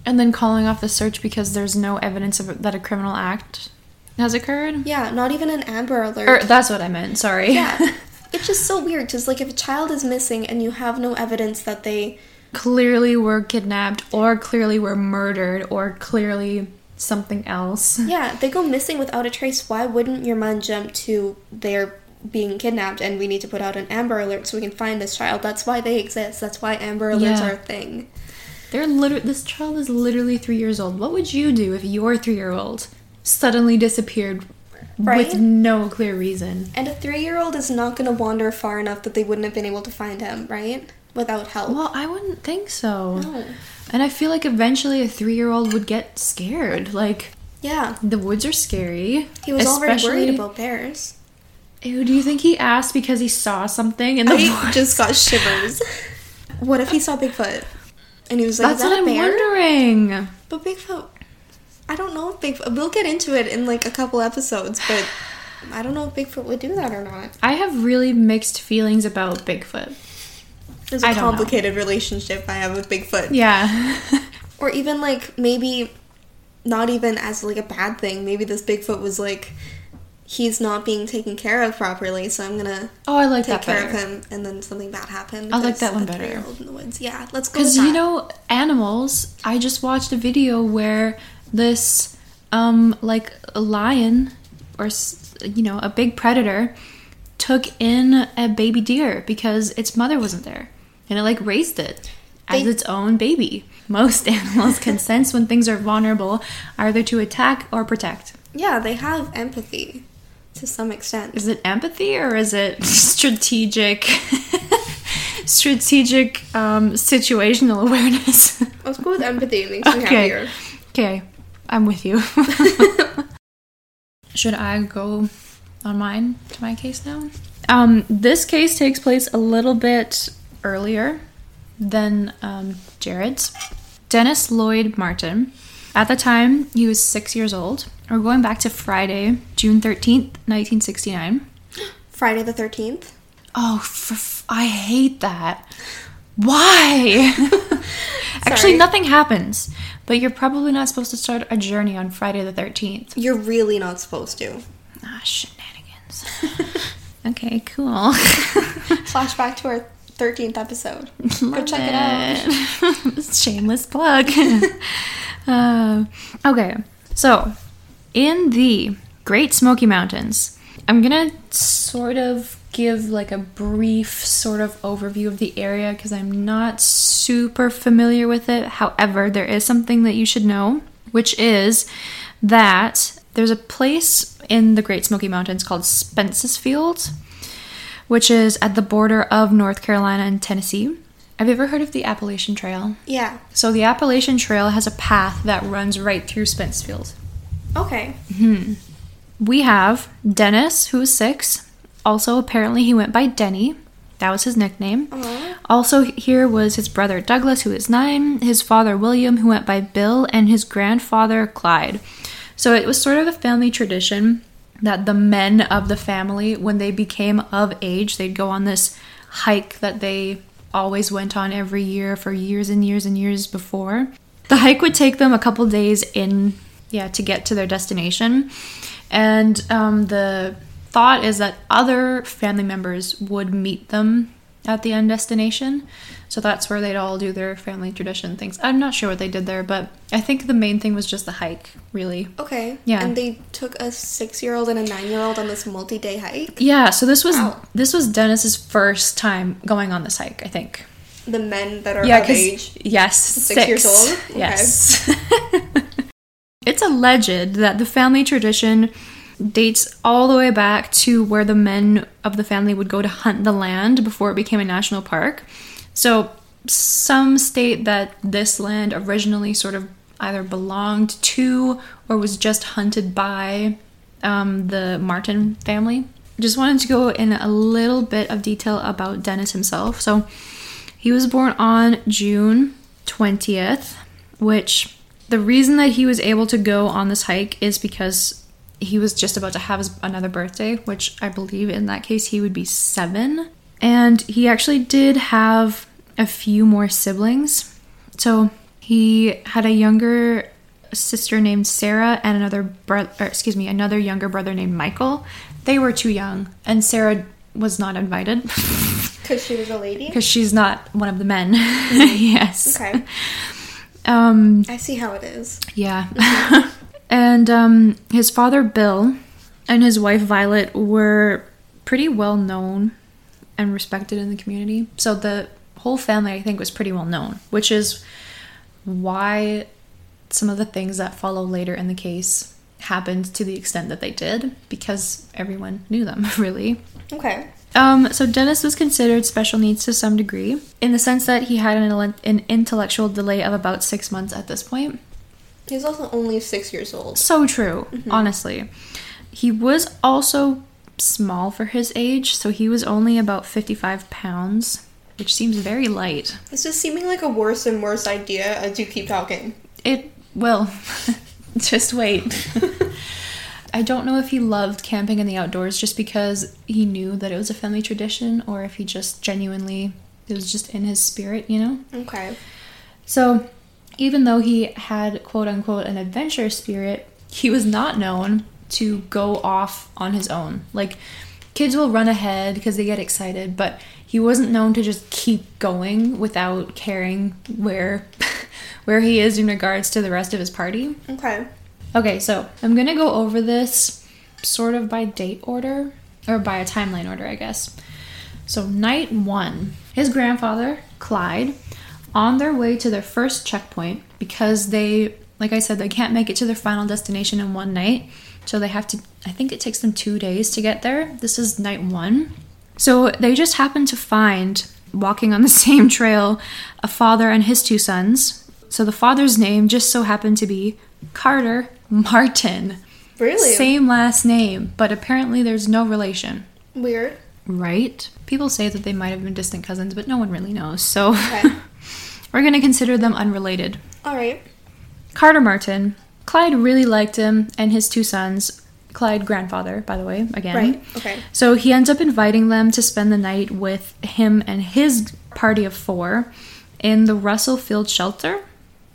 And then calling off the search because there's no evidence of that a criminal act has occurred.
Yeah, not even an Amber Alert.
Or that's what I meant. Sorry.
yeah, it's just so weird because like if a child is missing and you have no evidence that they
clearly were kidnapped or clearly were murdered or clearly something else.
Yeah, they go missing without a trace. Why wouldn't your mind jump to they're being kidnapped and we need to put out an Amber Alert so we can find this child? That's why they exist. That's why Amber Alerts
Yeah.
are a thing.
They're literally this child is literally three years old. What would you do if your three year old suddenly disappeared
Right?
with no clear reason?
And a three year old is not going to wander far enough that they wouldn't have been able to find him, right? Without help.
Well, I wouldn't think so.
no.
And I feel like eventually a three year old would get scared. Like
Yeah.
the woods are scary.
He was already worried about bears.
Ew, do you think he asked because he saw something in the
I just got shivers. What if he saw Bigfoot? And he was like,
That's
that
what I'm
bear?
wondering.
But Bigfoot, I don't know if Bigfoot. We'll get into it in like a couple episodes, but I don't know if Bigfoot would do that or not.
I have really mixed feelings about Bigfoot.
There's a
know.
complicated relationship I have with Bigfoot,
Yeah.
or even like maybe not even as like a bad thing. Maybe this Bigfoot was like he's not being taken care of properly, so I'm gonna
oh, I like
take
that
care
better.
of him, and then something bad happened.
I like that one better.
three-year-old in the woods. Yeah, let's go.
Because you know, animals. I just watched a video where this, um, like a lion, or you know, a big predator, took in a baby deer because its mother wasn't there, and it like raised it as
They-
its own baby. Most animals can sense when things are vulnerable, either to attack or protect.
yeah, they have empathy to some extent.
Is it empathy or is it strategic? strategic um, situational awareness.
Let's go with empathy. It makes me
Okay.
happier.
Okay, I'm with you. Should I go on mine to my case now? Um, this case takes place a little bit earlier than um, Jaryd's. Dennis Lloyd Martin. At the time, he was six years old. We're going back to Friday, June 13th, 1969.
Friday the Thirteenth.
Oh, for f- I hate that. Why? Actually, nothing happens, but you're probably not supposed to start a journey on Friday the 13th.
You're really not supposed to.
Ah, shenanigans. okay, cool.
Flashback to our 13th episode. Go check it out.
Shameless plug. Uh, okay, so in the Great Smoky Mountains, I'm gonna sort of give like a brief sort of overview of the area because I'm not super familiar with it. However, there is something that you should know, which is that there's a place in the Great Smoky Mountains called Spence's Field, which is at the border of North Carolina and Tennessee. Have you ever heard of the Appalachian Trail?
Yeah.
So the Appalachian Trail has a path that runs right through Spence Field.
Okay. Hmm.
We have Dennis, who is six. Also, apparently, he went by Denny. That was his nickname.
Aw.
Also, here was his brother Douglas, who is nine, his father William, who went by Bill, and his grandfather Clyde. So it was sort of a family tradition that the men of the family, when they became of age, they'd go on this hike that they always went on every year for years and years and years before. The hike would take them a couple days in, yeah, to get to their destination. And um, the thought is that other family members would meet them at the end destination. So that's where they'd all do their family tradition things. I'm not sure what they did there, but I think the main thing was just the hike, really.
Okay.
Yeah.
And they took a six year old and a nine year old on this multi day hike.
Yeah, so this was
Wow.
this was Dennis's first time going on this hike, I think.
The men that are
yeah,
of age.
yes,
Six years old? Okay.
Yes. it's alleged that the family tradition dates all the way back to where the men of the family would go to hunt the land before it became a national park. So some state that this land originally sort of either belonged to or was just hunted by um, the Martin family. Just wanted to go in a little bit of detail about Dennis himself. So He was born on June 20th, which the reason that he was able to go on this hike is because he was just about to have his, another birthday, which I believe in that case he would be seven. And he actually did have a few more siblings. So he had a younger sister named Sarah and another brother, excuse me, another younger brother named Michael. They were too young, and Sarah was not invited
Because she was a lady?
because she's not one of the men. yes.
Okay.
Um,
I see how it is.
yeah. and um, his father, Bill, and his wife, Violet, were pretty well known and respected in the community. So the whole family, I think, was pretty well known, which is why some of the things that follow later in the case happened to the extent that they did, because everyone knew them, really.
Okay.
Um, so Dennis was considered special needs to some degree, in the sense that he had an, an intellectual delay of about six months at this point.
He's also only six years old.
So true, honestly. He was also small for his age, so he was only about 55 pounds, which seems very light.
This is seeming like a worse and worse idea as you keep talking.
It will. just wait. I don't know if he loved camping in the outdoors just because he knew that it was a family tradition or if he just genuinely, it was just in his spirit, you know?
Okay.
So, even though he had quote unquote an adventure spirit, he was not known to go off on his own. Like, kids will run ahead because they get excited, but he wasn't known to just keep going without caring where where he is in regards to the rest of his party.
Okay.
Okay, so I'm gonna go over this sort of by date order, or by a timeline order, I guess. So, night one, his grandfather, Clyde, on their way to their first checkpoint, because they, like I said, they can't make it to their final destination in one night. So, they have to, I think it takes them two days to get there. This is night one. So, they just happened to find, walking on the same trail, a father and his two sons. So, the father's name just so happened to be Carter Martin.
Really?
Same last name, but apparently there's no relation.
Weird.
Right? People say that they might have been distant cousins, but no one really knows. So
Okay.
we're going to consider them unrelated.
All right.
Carter Martin. Clyde really liked him and his two sons. Clyde, grandfather, by the way, again.
Right. Okay.
So he ends up inviting them to spend the night with him and his party of four in the Russell Field shelter.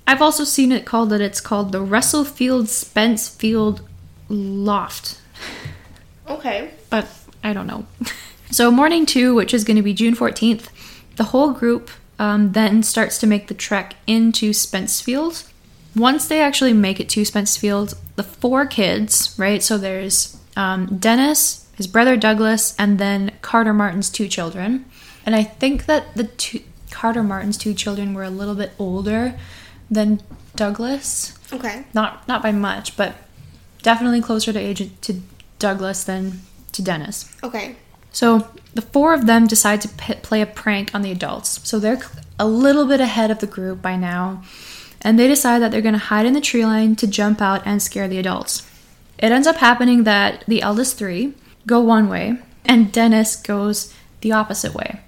I've also seen it called that it's called the Russell Field Spence Field Loft,
Okay.
but I don't know. so morning two, which is going to be June 14th, the whole group um, then starts to make the trek into Spence Field. Once they actually make it to Spence Field, the four kids, right? So there's um, Dennis, his brother Douglas, and then Carter Martin's two children. And I think that the two Carter Martin's two children were a little bit older than Douglas.
Okay.
Not not by much, but definitely closer to age to Douglas than to Dennis.
Okay.
So the four of them decide to p- play a prank on the adults. So they're a little bit ahead of the group by now, and they decide that they're going to hide in the tree line to jump out and scare the adults. It ends up happening that the eldest three go one way, and Dennis goes the opposite way.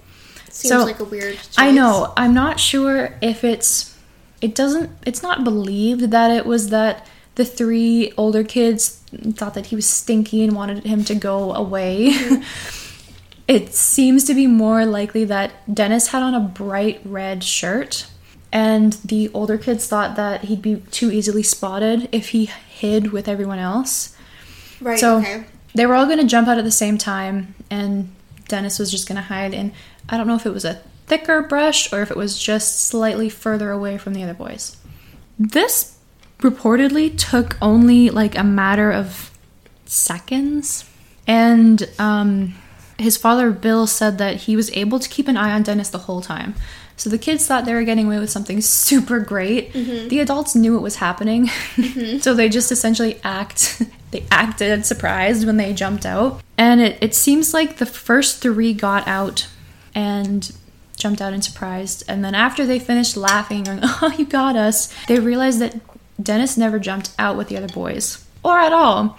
Seems
So,
like a weird. Choice.
I know. I'm not sure if it's. It doesn't. It's not believed that it was that the three older kids thought that he was stinky and wanted him to go away. it seems to be more likely that Dennis had on a bright red shirt, and the older kids thought that he'd be too easily spotted if he hid with everyone else.
Right.
So
okay.
they were all going to jump out at the same time, and Dennis was just going to hide in. I don't know if it was a thicker brush or if it was just slightly further away from the other boys. This reportedly took only like a matter of seconds, and um, his father Bill said that he was able to keep an eye on Dennis the whole time. So the kids thought they were getting away with something super great. Mm-hmm. The adults knew it was happening, mm-hmm. so they just essentially act. They acted surprised when they jumped out, and it, it seems like the first three got out and jumped out and surprised. And then after they finished laughing, going, "Oh, you got us!" They realized that Dennis never jumped out with the other boys, or at all,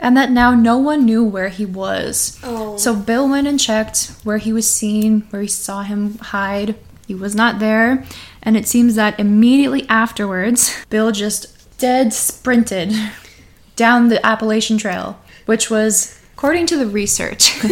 and that now no one knew where he was.
Oh.
So Bill went and checked where he was seen, where he saw him hide, He was not there, and it seems that immediately afterwards, Bill just dead sprinted down the Appalachian Trail, which was, according to the research,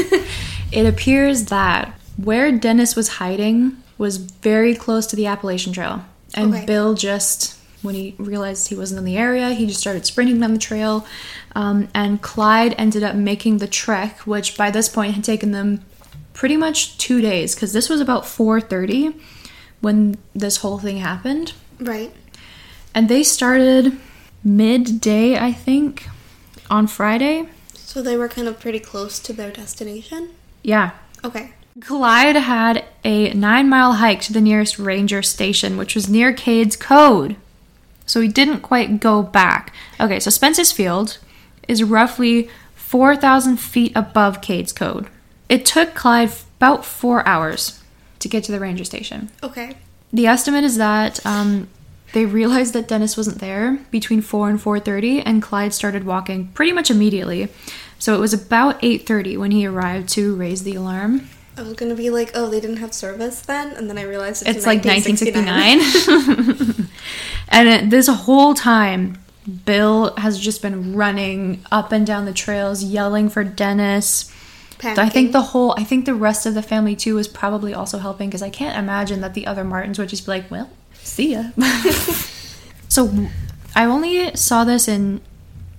it appears that where Dennis was hiding was very close to the Appalachian Trail. And
Okay.
Bill just, when he realized he wasn't in the area, he just started sprinting down the trail. Um, and Clyde ended up making the trek, which by this point had taken them pretty much two days, because this was about 4.30 when this whole thing happened.
Right.
And they started midday, I think, on Friday.
So they were kind of pretty close to their destination.
Yeah.
Okay.
Clyde had a nine mile hike to the nearest ranger station, which was near Cades Cove. So he didn't quite go back. Okay, so Spence's Field is roughly 4,000 feet above Cades Cove. It took Clyde about four hours to get to the ranger station.
Okay.
The estimate is that um, they realized that Dennis wasn't there between 4 and 4:30 and Clyde started walking pretty much immediately. So it was about 8:30 when he arrived to raise the alarm.
I was gonna be like, oh, they didn't have service then, and then I realized it's,
It's like
1969.
1969. and it, this whole time Bill has just been running up and down the trails yelling for Dennis. I think the whole, I think the rest of the family too was probably also helping because I can't imagine that the other Martins would just be like, well, see ya. so I only saw this in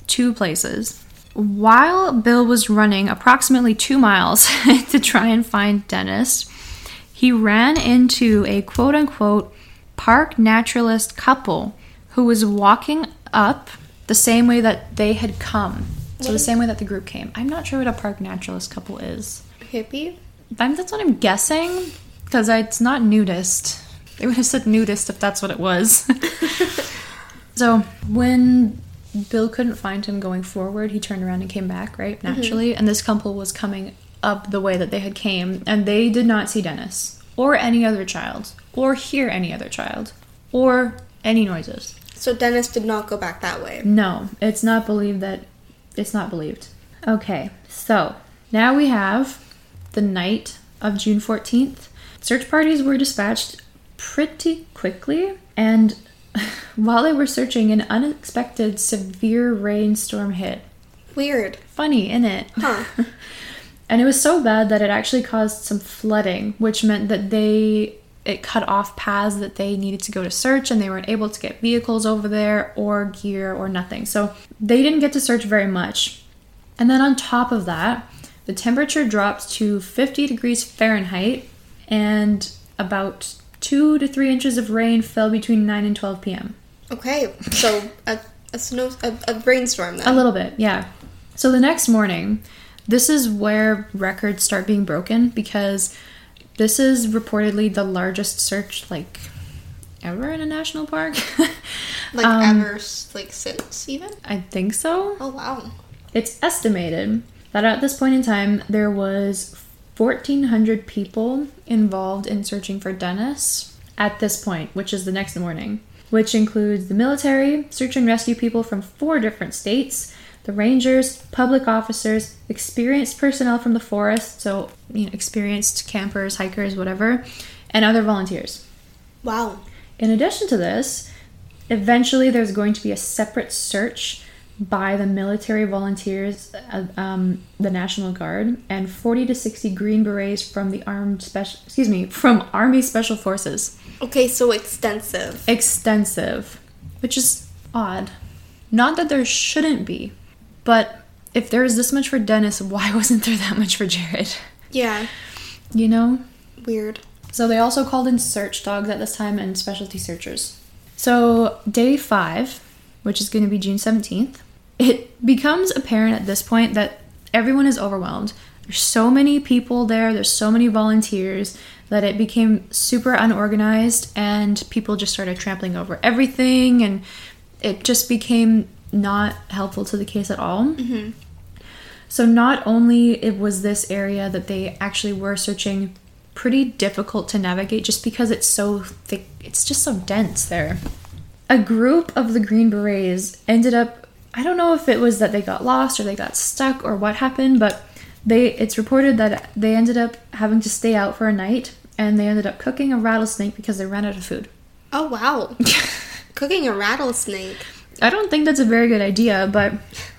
two places. While Bill was running approximately two miles to try and find Dennis, he ran into a quote unquote park naturalist couple who was walking up the same way that they had come. So, the same way that the group came. I'm not sure what a park naturalist couple is.
hippie.
I'm, that's what I'm guessing because it's not nudist. They would have said nudist if that's what it was. so when Bill couldn't find him going forward, he turned around and came back, right? Mm-hmm. Naturally. And this couple was coming up the way that they had came, and they did not see Dennis or any other child or hear any other child or any noises.
So Dennis did not go back that way.
No, it's not believed that it's not believed. Okay, so now we have the night of June 14th. Search parties were dispatched pretty quickly, and while they were searching, an unexpected severe rainstorm hit.
Weird.
Funny, isn't it?
Huh.
And it was so bad that it actually caused some flooding, which meant that they it cut off paths that they needed to go to search and they weren't able to get vehicles over there or gear or nothing. So they didn't get to search very much. And then on top of that, the temperature dropped to 50 degrees Fahrenheit and about 2 to 3 inches of rain fell between 9 and 12 p.m.
Okay. So a, a snow a, a brainstorm then.
A little bit, yeah. So the next morning, this is where records start being broken because this is reportedly the largest search like ever in a national park.
like
um,
ever like since even.
I think so.
Oh wow.
It's estimated that at this point in time there was 1400 people involved in searching for Dennis at this point, which is the next morning, which includes the military, search and rescue people from four different states, the rangers, public officers, experienced personnel from the forest, so you know, experienced campers, hikers, whatever, and other volunteers.
Wow.
In addition to this, eventually there's going to be a separate search by the military volunteers, uh, um, the National Guard, and 40 to 60 Green Berets from the armed special, excuse me, from Army Special Forces.
Okay, so extensive.
Extensive, which is odd. Not that there shouldn't be, but if there was this much for Dennis, why wasn't there that much for Jaryd?
Yeah.
You know?
Weird.
So they also called in search dogs at this time and specialty searchers. So day five, which is going to be June 17th, it becomes apparent at this point that everyone is overwhelmed. There's so many people there, there's so many volunteers that it became super unorganized and people just started trampling over everything and it just became not helpful to the case at all. Mm-hmm. So not only it was this area that they actually were searching pretty difficult to navigate just because it's so thick, it's just so dense there. A group of the Green Berets ended up I don't know if it was that they got lost or they got stuck or what happened, but they it's reported that they ended up having to stay out for a night and they ended up cooking a rattlesnake because they ran out of food.
Oh wow. Cooking a rattlesnake.
I don't think that's a very good idea, but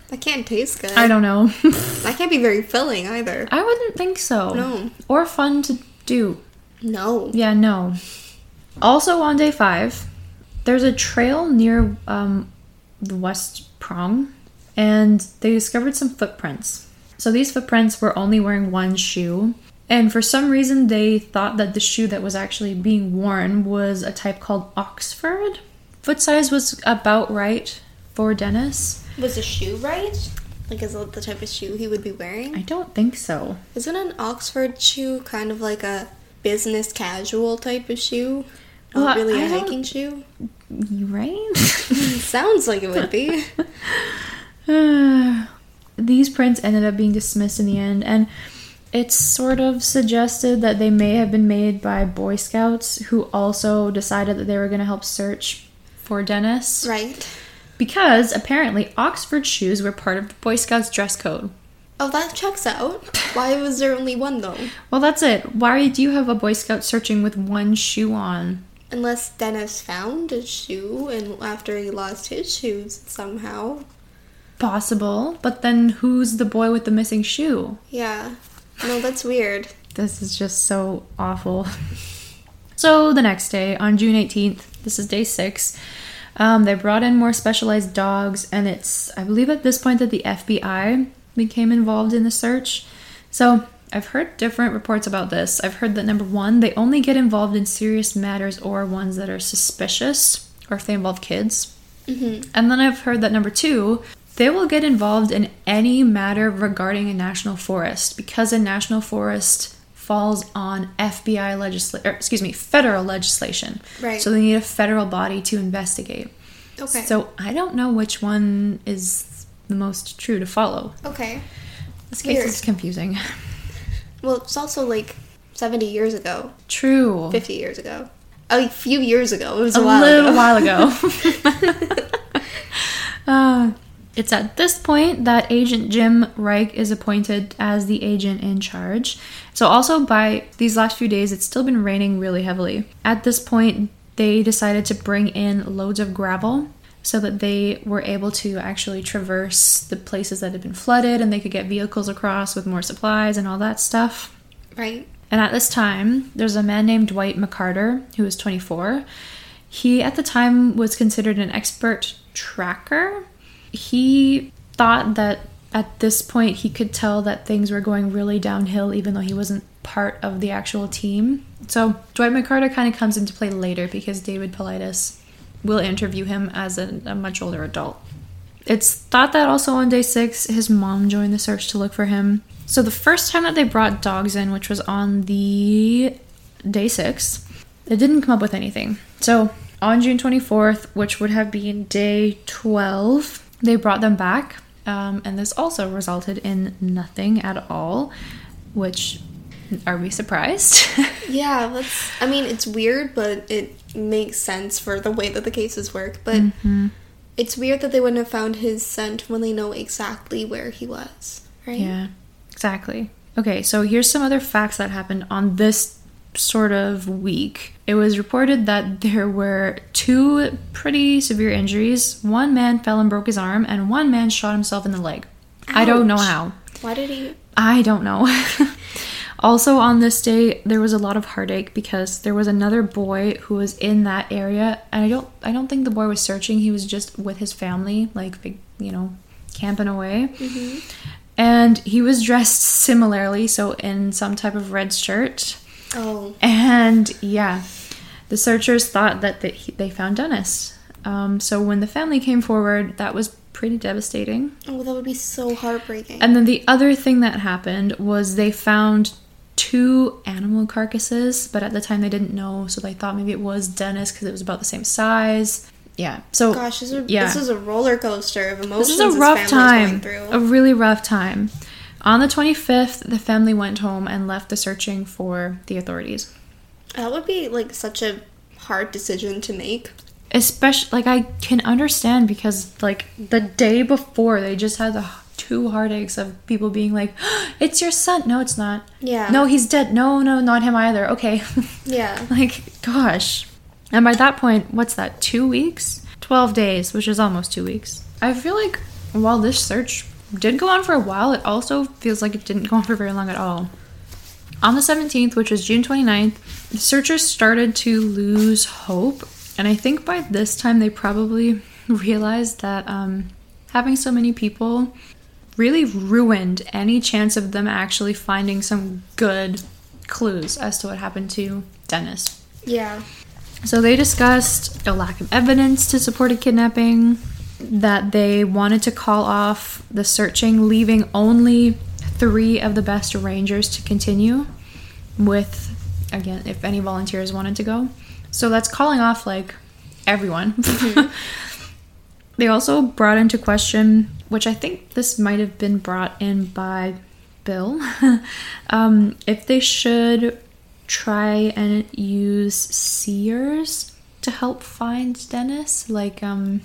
That can't taste good.
I don't know.
That can't be very filling either.
I wouldn't think so.
No.
Or fun to do.
No.
Yeah, no. Also on day five, there's a trail near um, the West Prong, and they discovered some footprints. So these footprints were only wearing one shoe, and for some reason they thought that the shoe that was actually being worn was a type called Oxford. Foot size was about right for Dennis.
Was the shoe right? Like, is that the type of shoe he would be wearing?
I don't think so.
Isn't an Oxford shoe kind of like a business casual type of shoe? Not
Well,
really
I
a hiking shoe?
Right?
Hmm, sounds like it would be.
These prints ended up being dismissed in the end, and it's sort of suggested that they may have been made by Boy Scouts who also decided that they were going to help search for Dennis.
right.
Because apparently Oxford shoes were part of the Boy Scouts dress code.
Oh, that checks out. Why was there only one though?
Well, that's it. Why do you have a Boy Scout searching with one shoe on?
Unless Dennis found a shoe and after he lost his shoes somehow.
Possible, but then who's the boy with the missing shoe?
Yeah. No, that's weird.
This is just so awful. So the next day, on June 18th, this is day six, um, they brought in more specialized dogs, and it's, I believe, at this point that the FBI became involved in the search. So I've heard different reports about this. I've heard that number one, they only get involved in serious matters or ones that are suspicious, or if they involve kids.
Mm-hmm.
And then I've heard that number two, they will get involved in any matter regarding a national forest because a national forest falls on FBI legislation, excuse me, federal legislation.
Right.
So they need a federal body to investigate.
Okay.
So I don't know which one is the most true to follow.
okay.
This case
Weird.
is confusing.
Well, it's also like 70 years ago,
True.
50 years ago. A few years ago. It was
a
a, while
little
ago.
while ago. uh, it's at this point that Agent Jim Reich is appointed as the agent in charge. So, also by these last few days, it's still been raining really heavily. At this point, they decided to bring in loads of gravel so that they were able to actually traverse the places that had been flooded and they could get vehicles across with more supplies and all that stuff.
Right.
And at this time, there's a man named Dwight McCarter who was 24. He, at the time, was considered an expert tracker. He thought that at this point he could tell that things were going really downhill, even though he wasn't part of the actual team. So Dwight McCarter kind of comes into play later because David Paulides will interview him as a, a much older adult. It's thought that also on day six, his mom joined the search to look for him. So the first time that they brought dogs in, which was on the day six, they didn't come up with anything. So on June 24th, which would have been day 12, they brought them back. Um, and this also resulted in nothing at all, which are we surprised?
Yeah, that's. I mean, it's weird, but it makes sense for the way that the cases work. But
Mm-hmm.
it's weird that they wouldn't have found his scent when they know exactly where he was, right?
Yeah, exactly. Okay, so here's some other facts that happened on this sort of week. It was reported that there were two pretty severe injuries. One man fell and broke his arm, and one man shot himself in the leg. I don't know how.
Why did he?
I don't know. also, on this day, there was a lot of heartache because there was another boy who was in that area, and I don't, I don't think the boy was searching. He was just with his family, like you know, camping away. Mm-hmm. And he was dressed similarly, so in some type of red shirt.
Oh,
And yeah, the searchers thought that they, they found Dennis. Um, so when the family came forward, that was pretty devastating.
oh, that would be so heartbreaking.
And then the other thing that happened was they found two animal carcasses, but at the time they didn't know, so they thought maybe it was Dennis because it was about the same size. Yeah. So
Gosh, this is,
yeah.
this is a roller coaster of emotions.
this is a rough time. A really rough time. On the 25th, the family went home and left the searching for the authorities.
That would be like such a hard decision to make.
especially like I can understand because like the day before they just had the two heartaches of people being like, "It's your son." No, it's not.
Yeah.
No, he's dead. No, no, not him either. Okay.
Yeah.
like, gosh. And by that point, what's that? Two weeks? Twelve days, which is almost two weeks. I feel like while this search did go on for a while, it also feels like it didn't go on for very long at all. On the 17th, which was June 29th, the searchers started to lose hope. And I think by this time they probably realized that um, having so many people really ruined any chance of them actually finding some good clues as to what happened to Dennis.
Yeah.
So they discussed a lack of evidence to support a kidnapping, that they wanted to call off the searching, leaving only three of the best rangers to continue with, again, if any volunteers wanted to go. So that's calling off like everyone. they also brought into question, which I think this might have been brought in by Bill, um, if they should try and use seers to help find Dennis. Like, um,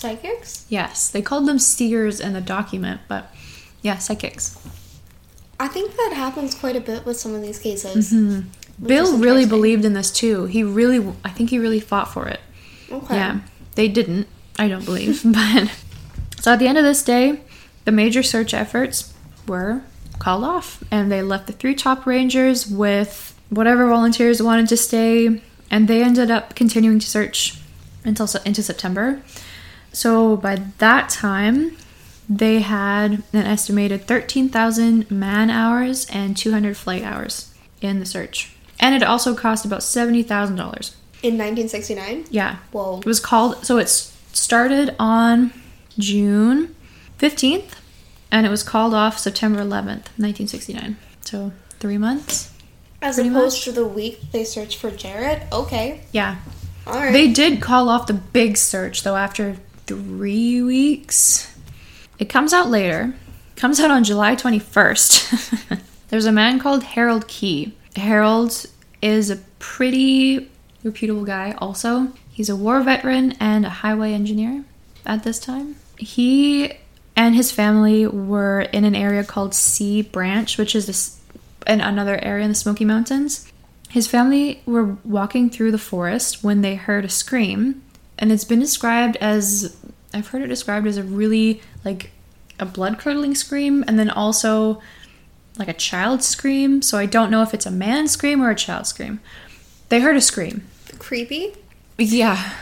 Psychics?
yes, they called them seers in the document, but yeah, psychics.
I think that happens quite a bit with some of these cases.
Mm-hmm. Bill really believed in this too. He really, I think he really fought for it.
Okay.
Yeah, they didn't. I don't believe. but so at the end of this day, the major search efforts were called off, and they left the three top rangers with whatever volunteers wanted to stay, and they ended up continuing to search until into September. So by that time, they had an estimated 13,000 man hours and 200 flight hours in the search. And it also cost about $70,000.
In 1969?
Yeah.
Whoa.
It was called, so it started on June 15th and it was called off September 11th, 1969. So three months?
As opposed
much.
to the week they searched for Jaryd? Okay.
Yeah.
Alright.
They did call off the big search though after three weeks. It comes out later. Comes out on July 21st. There's a man called Harold Key. Harold is a pretty reputable guy also. He's a war veteran and a highway engineer at this time. He and his family were in an area called Sea Branch, which is this, in another area in the Smoky Mountains. His family were walking through the forest when they heard a scream, and it's been described as I've heard it described as a really like a blood curdling scream, and then also like a child scream. So I don't know if it's a man scream or a child scream. They heard a scream.
Creepy?
Yeah.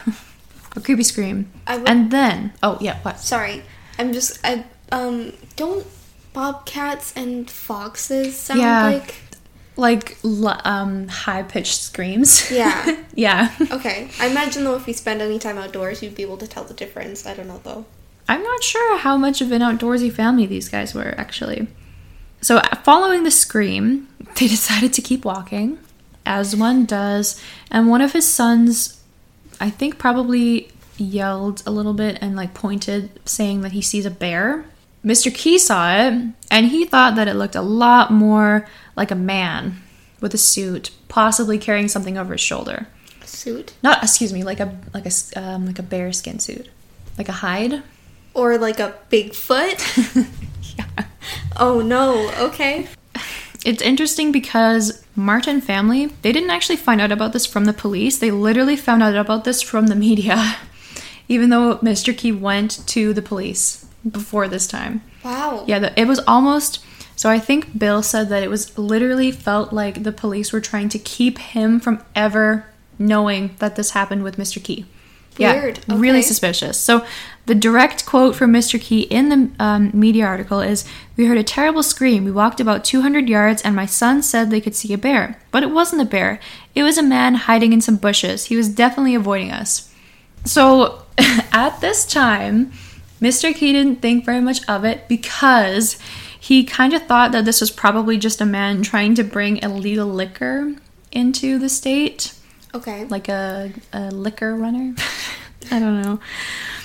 a creepy scream.
I would-
and then, oh, yeah, what?
Sorry. I'm just. I Um. Don't bobcats and foxes sound
Yeah.
like.
Like l- um high pitched screams.
Yeah.
yeah.
Okay. I imagine though, if you spend any time outdoors, you'd be able to tell the difference. I don't know though.
I'm not sure how much of an outdoorsy family these guys were, actually. So, uh, following the scream, they decided to keep walking, as one does, and one of his sons, I think, probably yelled a little bit and like pointed, saying that he sees a bear. Mr. Key saw it, and he thought that it looked a lot more like a man with a suit, possibly carrying something over his shoulder.
Suit
Not, excuse me, like a like a um, like a bear skin suit, like a hide.
or like a Bigfoot?
yeah.
oh no. Okay.
It's interesting because Martin family, they didn't actually find out about this from the police. They literally found out about this from the media. Even though Mr. Key went to the police before this time.
Wow.
Yeah, the, it was almost so I think Bill said that it was literally felt like the police were trying to keep him from ever knowing that this happened with Mr. Key.
Weird,
Yeah, really suspicious. So the direct quote from Mr. Key in the um, media article is We heard a terrible scream. We walked about 200 yards, and my son said they could see a bear. But it wasn't a bear, it was a man hiding in some bushes. He was definitely avoiding us. So at this time, Mr. Key didn't think very much of it because he kind of thought that this was probably just a man trying to bring illegal liquor into the state,
Okay.
like a, a liquor runner. I don't know.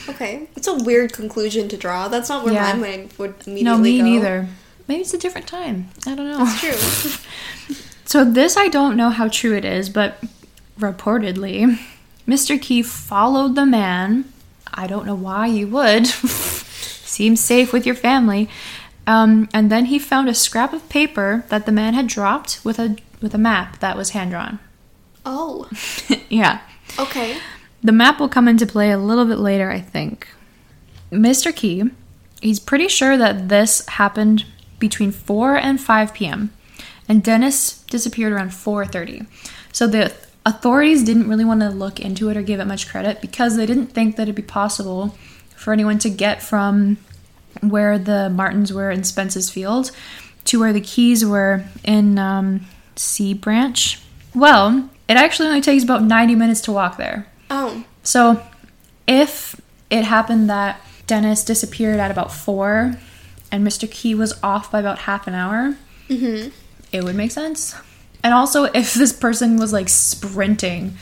Okay. It's a weird conclusion to draw. That's not where
Yeah.
my mind would immediately
No, me
go.
neither. Maybe it's a different time. I don't know.
It's true.
So this I don't know how true it is, but reportedly, Mr. Key followed the man. I don't know why you would. seems safe with your family. Um, and then he found a scrap of paper that the man had dropped with a with a map that was hand drawn.
Oh,
yeah.
okay.
The map will come into play a little bit later, I think. Mr. Key, he's pretty sure that this happened between 4 and 5 p.m. and Dennis disappeared around 4:30. So the authorities didn't really want to look into it or give it much credit because they didn't think that it'd be possible for anyone to get from where the Martins were in Spence's Field to where the Keys were in um, Sea Branch. Well, it actually only takes about 90 minutes to walk there.
Oh,
So, if it happened that Dennis disappeared at about four and Mr. Key was off by about half an hour, it would make sense. And also, if this person was like sprinting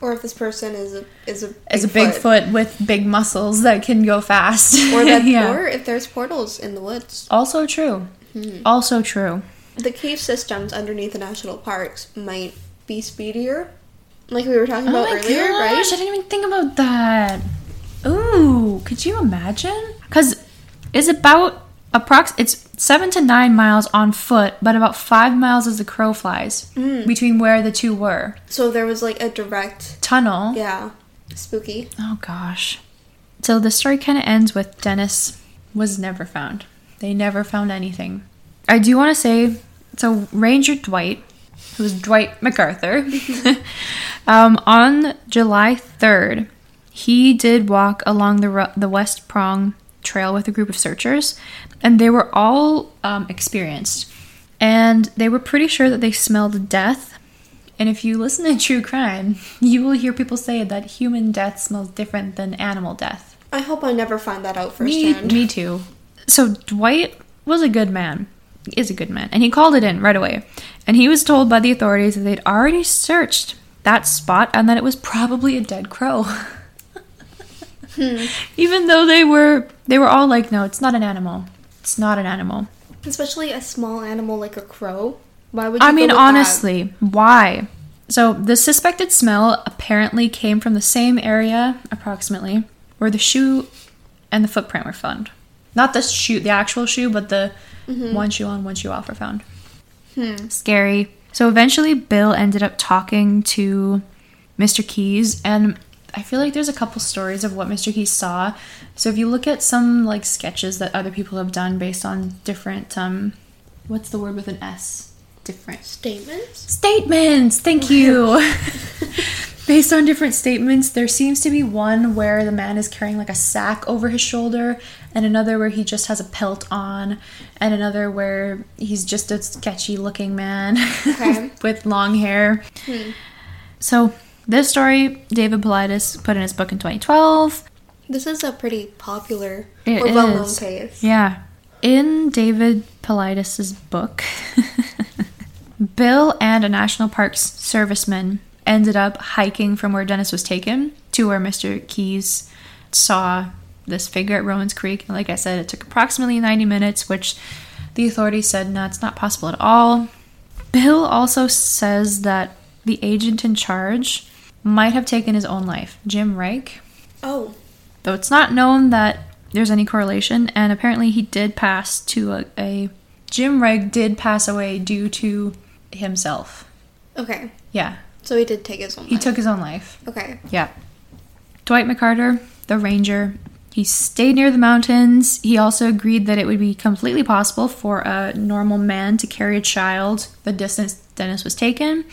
or if this person is a is a
as a Bigfoot with big muscles that can go fast.
or that,
Yeah.
or if there's portals in the woods.
Also true. Hmm. Also true.
The cave systems underneath the national parks might be speedier, like we were talking
Oh
about earlier,
gosh, I didn't even think about that. Ooh, could you imagine? Because it's about approx. It's seven to nine miles on foot, but about five miles as the crow flies between where the two were.
So there was like a direct,
Tunnel.
yeah, spooky.
Oh gosh. So the story kind of ends with Dennis was never found. They never found anything. I do want to say so Ranger Dwight, who was Dwight McCarter, um, on July 3rd, he did walk along the, ru- the West Prong Trail with a group of searchers, and they were all um, experienced. And they were pretty sure that they smelled death and if you listen to true crime, you will hear people say that human death smells different than animal death.
I hope I never find that out
Me,
firsthand.
me too. So Dwight was a good man. He is a good man. And he called it in right away. And he was told by the authorities that they'd already searched that spot and that it was probably a dead crow. Hmm. Even though they were they were all like, no, it's not an animal. It's not an animal.
Especially a small animal like a crow. Why would you
I mean,
with that?
honestly, why? So, the suspected smell apparently came from the same area, approximately, where the shoe and the footprint were found. Not the shoe, the actual shoe, but the mm-hmm. one shoe on, one shoe off were found. Hmm. Scary. So, eventually, Bill ended up talking to Mr. Keys, and I feel like there's a couple stories of what Mr. Keys saw. So, if you look at some like sketches that other people have done based on different, um, what's the word with an S? Different
Statements?
statements. Thank you. Based on different statements, there seems to be one where the man is carrying like a sack over his shoulder, and another where he just has a pelt on, and another where he's just a sketchy looking man
Okay.
with long hair. So, this story David Paulides put in his book in 2012.
This is a pretty popular
It
or well known case.
Yeah. In David Paulides's book, Bill and a national parks serviceman ended up hiking from where Dennis was taken to where Mr. Keys saw this figure at Rowans Creek. And like I said, it took approximately 90 minutes, which the authorities said, no, it's not possible at all. Bill also says that the agent in charge might have taken his own life, Jim Reich
Oh,
though it's not known that there's any correlation and apparently he did pass to a, a jim reg did pass away due to himself.
Okay.
yeah.
So he did take his own
he
life.
took his own life.
Okay.
yeah. Dwight mccarter the ranger he stayed near the mountains. He also agreed that it would be completely possible for a normal man to carry a child the distance dennis was taken.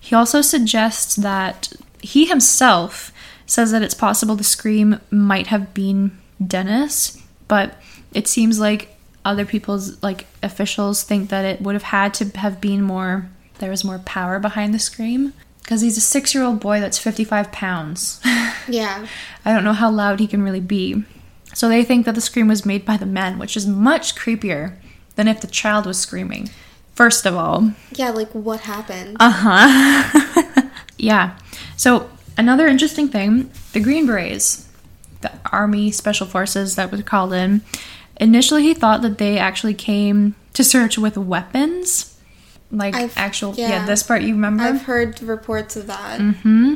He also suggests that he himself says that it's possible the scream might have been Dennis, but it seems like other people's like officials think that it would have had to have been more there was more power behind the scream because he's a 6-year-old boy that's 55 pounds.
Yeah.
I don't know how loud he can really be. So they think that the scream was made by the men, which is much creepier than if the child was screaming. First of all,
Yeah, like what happened?
uh huh. yeah. So another interesting thing: the Green Berets, the Army Special Forces that was called in. Initially, he thought that they actually came to search with weapons, like
I've-
actual yeah.
yeah.
this part you remember
I've heard reports of that.
hmm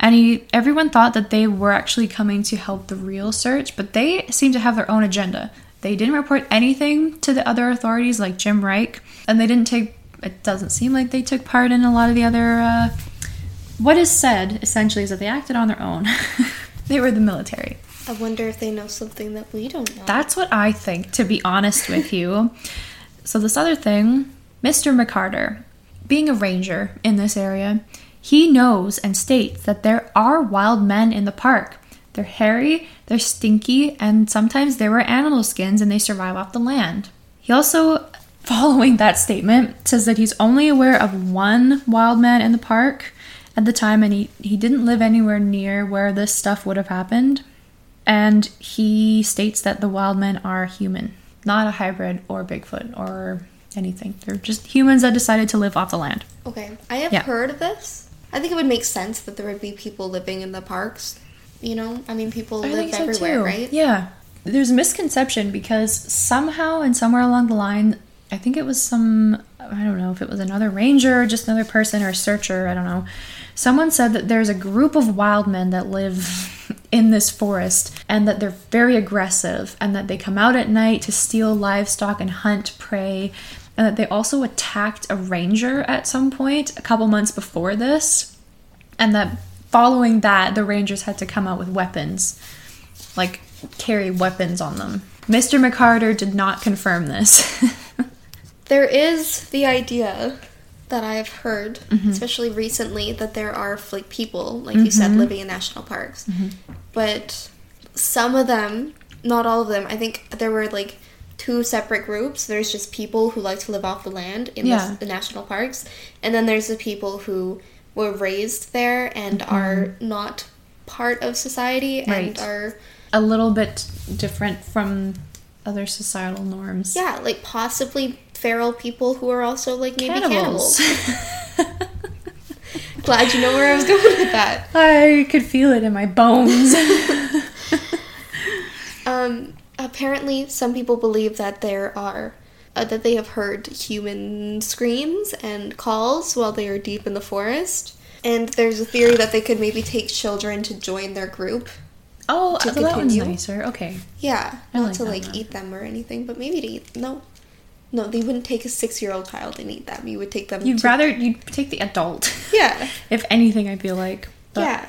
And he, everyone thought that they were actually coming to help the real search, but they seem to have their own agenda. They didn't report anything to the other authorities like Jim Reich, and they didn't take. It doesn't seem like they took part in a lot of the other. Uh, what is said essentially is that they acted on their own. they were the military.
I wonder if they know something that we don't know.
That's what I think, to be honest with you. So, this other thing, Mr. McCarter, being a ranger in this area, he knows and states that there are wild men in the park. They're hairy, they're stinky, and sometimes they wear animal skins and they survive off the land. He also, following that statement, says that he's only aware of one wild man in the park at the time and he, he didn't live anywhere near where this stuff would have happened. And he states that the wild men are human, not a hybrid or Bigfoot or anything. They're just humans that decided to live off the land.
Okay, I have
Yeah.
heard of this. I think it would make sense that there would be people living in the parks. You know, I mean, people
I
live
so
everywhere,
too.
right?
Yeah. There's a misconception because somehow and somewhere along the line, I think it was some, I don't know if it was another ranger or just another person or a searcher, I don't know. Someone said that there's a group of wild men that live in this forest and that they're very aggressive and that they come out at night to steal livestock and hunt prey and that they also attacked a ranger at some point a couple months before this and that following that the rangers had to come out with weapons like carry weapons on them mr mccarter did not confirm this
There is the idea that I've heard,
Mm-hmm.
especially recently, that there are like people, like you said, living in national parks.
Mm-hmm.
But some of them, not all of them, I think there were like two separate groups. There's just people who like to live off the land in
Yeah.
the, the national parks, and then there's the people who were raised there and are not part of society and
Mm-hmm.
Are
a little bit different from other societal norms
yeah like possibly feral people who are also like maybe
cannibals
cannibals. Glad you know where I was going with that.
i could feel it in my bones
Um, apparently, some people believe that there are uh, that they have heard human screams and calls while they are deep in the forest. And there's a theory that they could maybe take children to join their group.
oh
To
so that one's nicer okay
Yeah,
I
not
like
to like
one.
eat them or anything, but maybe to eat. No, no, they wouldn't take a six-year-old child and eat them. You would take them.
you'd
to,
rather you'd take the adult
yeah,
if anything i feel like But-
yeah.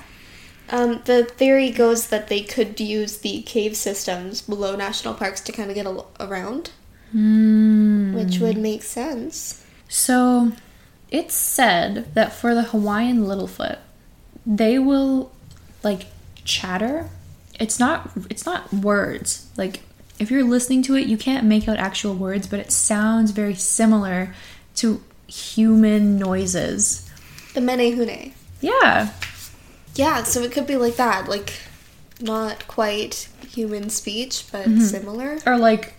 Um, the theory goes that they could use the cave systems below national parks to kind of get a- around,
Hmm.
which would make sense.
So it's said that for the Hawaiian Littlefoot, they will like chatter. It's not it's not words. Like if you're listening to it, you can't make out actual words, but it sounds very similar to human noises.
The menehune.
Yeah.
Yeah, so it could be like that, like not quite human speech, but
Mm-hmm.
similar.
Or like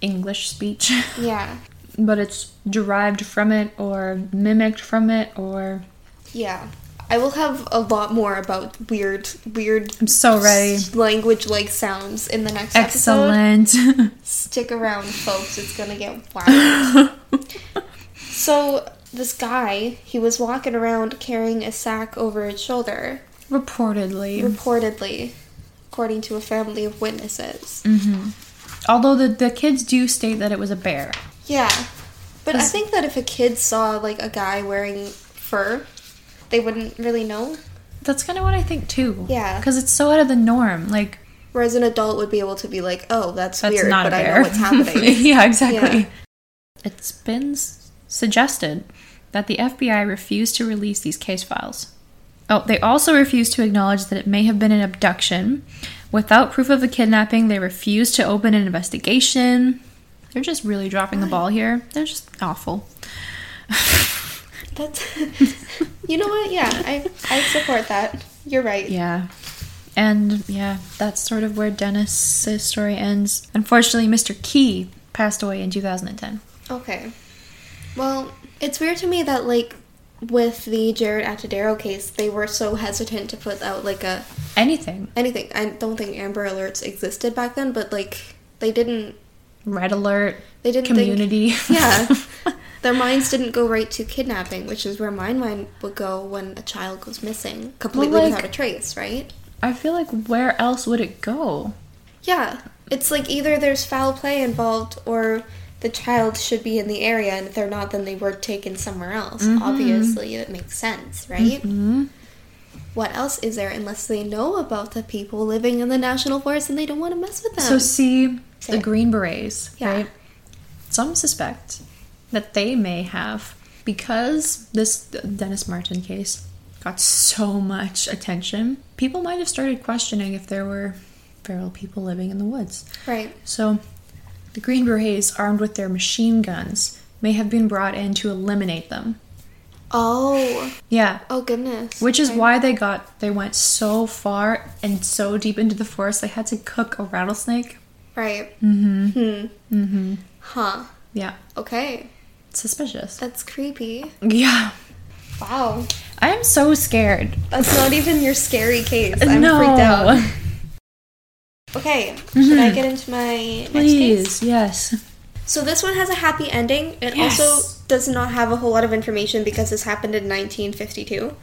English speech.
Yeah,
but it's derived from it or mimicked from it or
yeah. I will have a lot more about weird, weird
I'm so ready.
language-like sounds in the next episode.
Excellent.
Stick around, folks. It's gonna get wild. so this guy, he was walking around carrying a sack over his shoulder,
Reportedly.
reportedly, according to a family of witnesses. Mm-hmm.
Although the, the kids do state that it was a bear.
Yeah, but I think that if a kid saw like a guy wearing fur, they wouldn't really know.
That's kind of what I think too.
Yeah.
Because it's so out of the norm. Like,
Whereas an adult would be able to be like, "Oh, that's,
that's
weird,"
not
but I know what's happening.
yeah, exactly.
Yeah.
It's been s- suggested that the FBI refused to release these case files. Oh, they also refused to acknowledge that it may have been an abduction. Without proof of a kidnapping, they refused to open an investigation. They're just really dropping the ball here. They're just awful.
That's, you know what? Yeah, I I support that. You're right.
Yeah. And yeah, that's sort of where Dennis's story ends. Unfortunately, Mr. Key passed away in 2010.
Okay. Well, it's weird to me that like with the Jaryd Atadero case, they were so hesitant to put out like a
Anything.
anything. I don't think Amber Alerts existed back then, but like they didn't
Red alert,
they didn't
community.
Think, yeah. Their minds didn't go right to kidnapping, which is where my mind would go when a child goes missing, completely
like-
without a trace, right?
I feel like where else would it go?
Yeah. It's like either there's foul play involved or the child should be in the area, and if they're not, then they were taken somewhere else. Obviously, it makes sense, right?
Hmm?
What else is there unless they know about the people living in the national forest and they don't want to mess with them?
So see
Say
the
it.
Green Berets,
Yeah.
right? Some suspect that they may have because this Dennis Martin case got so much attention. People might have started questioning if there were feral people living in the woods.
right.
So the Green Berets, armed with their machine guns, may have been brought in to eliminate them.
Oh.
Yeah.
Oh, goodness.
Which is why they got they went so far and so deep into the forest they had to cook a rattlesnake.
Right. Mm-hmm. Hmm. Mm-hmm. Huh.
Yeah.
Okay.
Suspicious.
That's creepy.
Yeah.
Wow.
I am so scared.
That's not even your scary case. I'm
no.
freaked out. Okay. Should I mm-hmm. get into my?
Please, yes.
So this one has a happy ending. It
Yes.
also does not have a whole lot of information because this happened in 1952.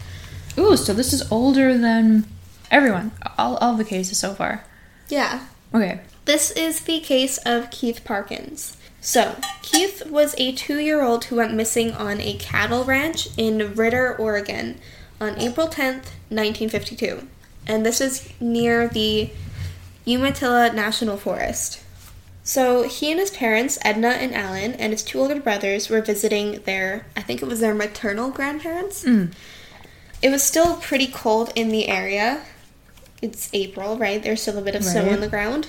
Ooh, so this is older than everyone. All, all the cases so far.
Yeah.
Okay.
This is the case of Keith Parkins. So, Keith was a two year old who went missing on a cattle ranch in Ritter, Oregon on April 10th, 1952. And this is near the Umatilla National Forest. So, he and his parents, Edna and Alan, and his two older brothers were visiting their, I think it was their maternal grandparents.
Mm.
It was still pretty cold in the area. It's April, right? There's still a bit of snow on the ground.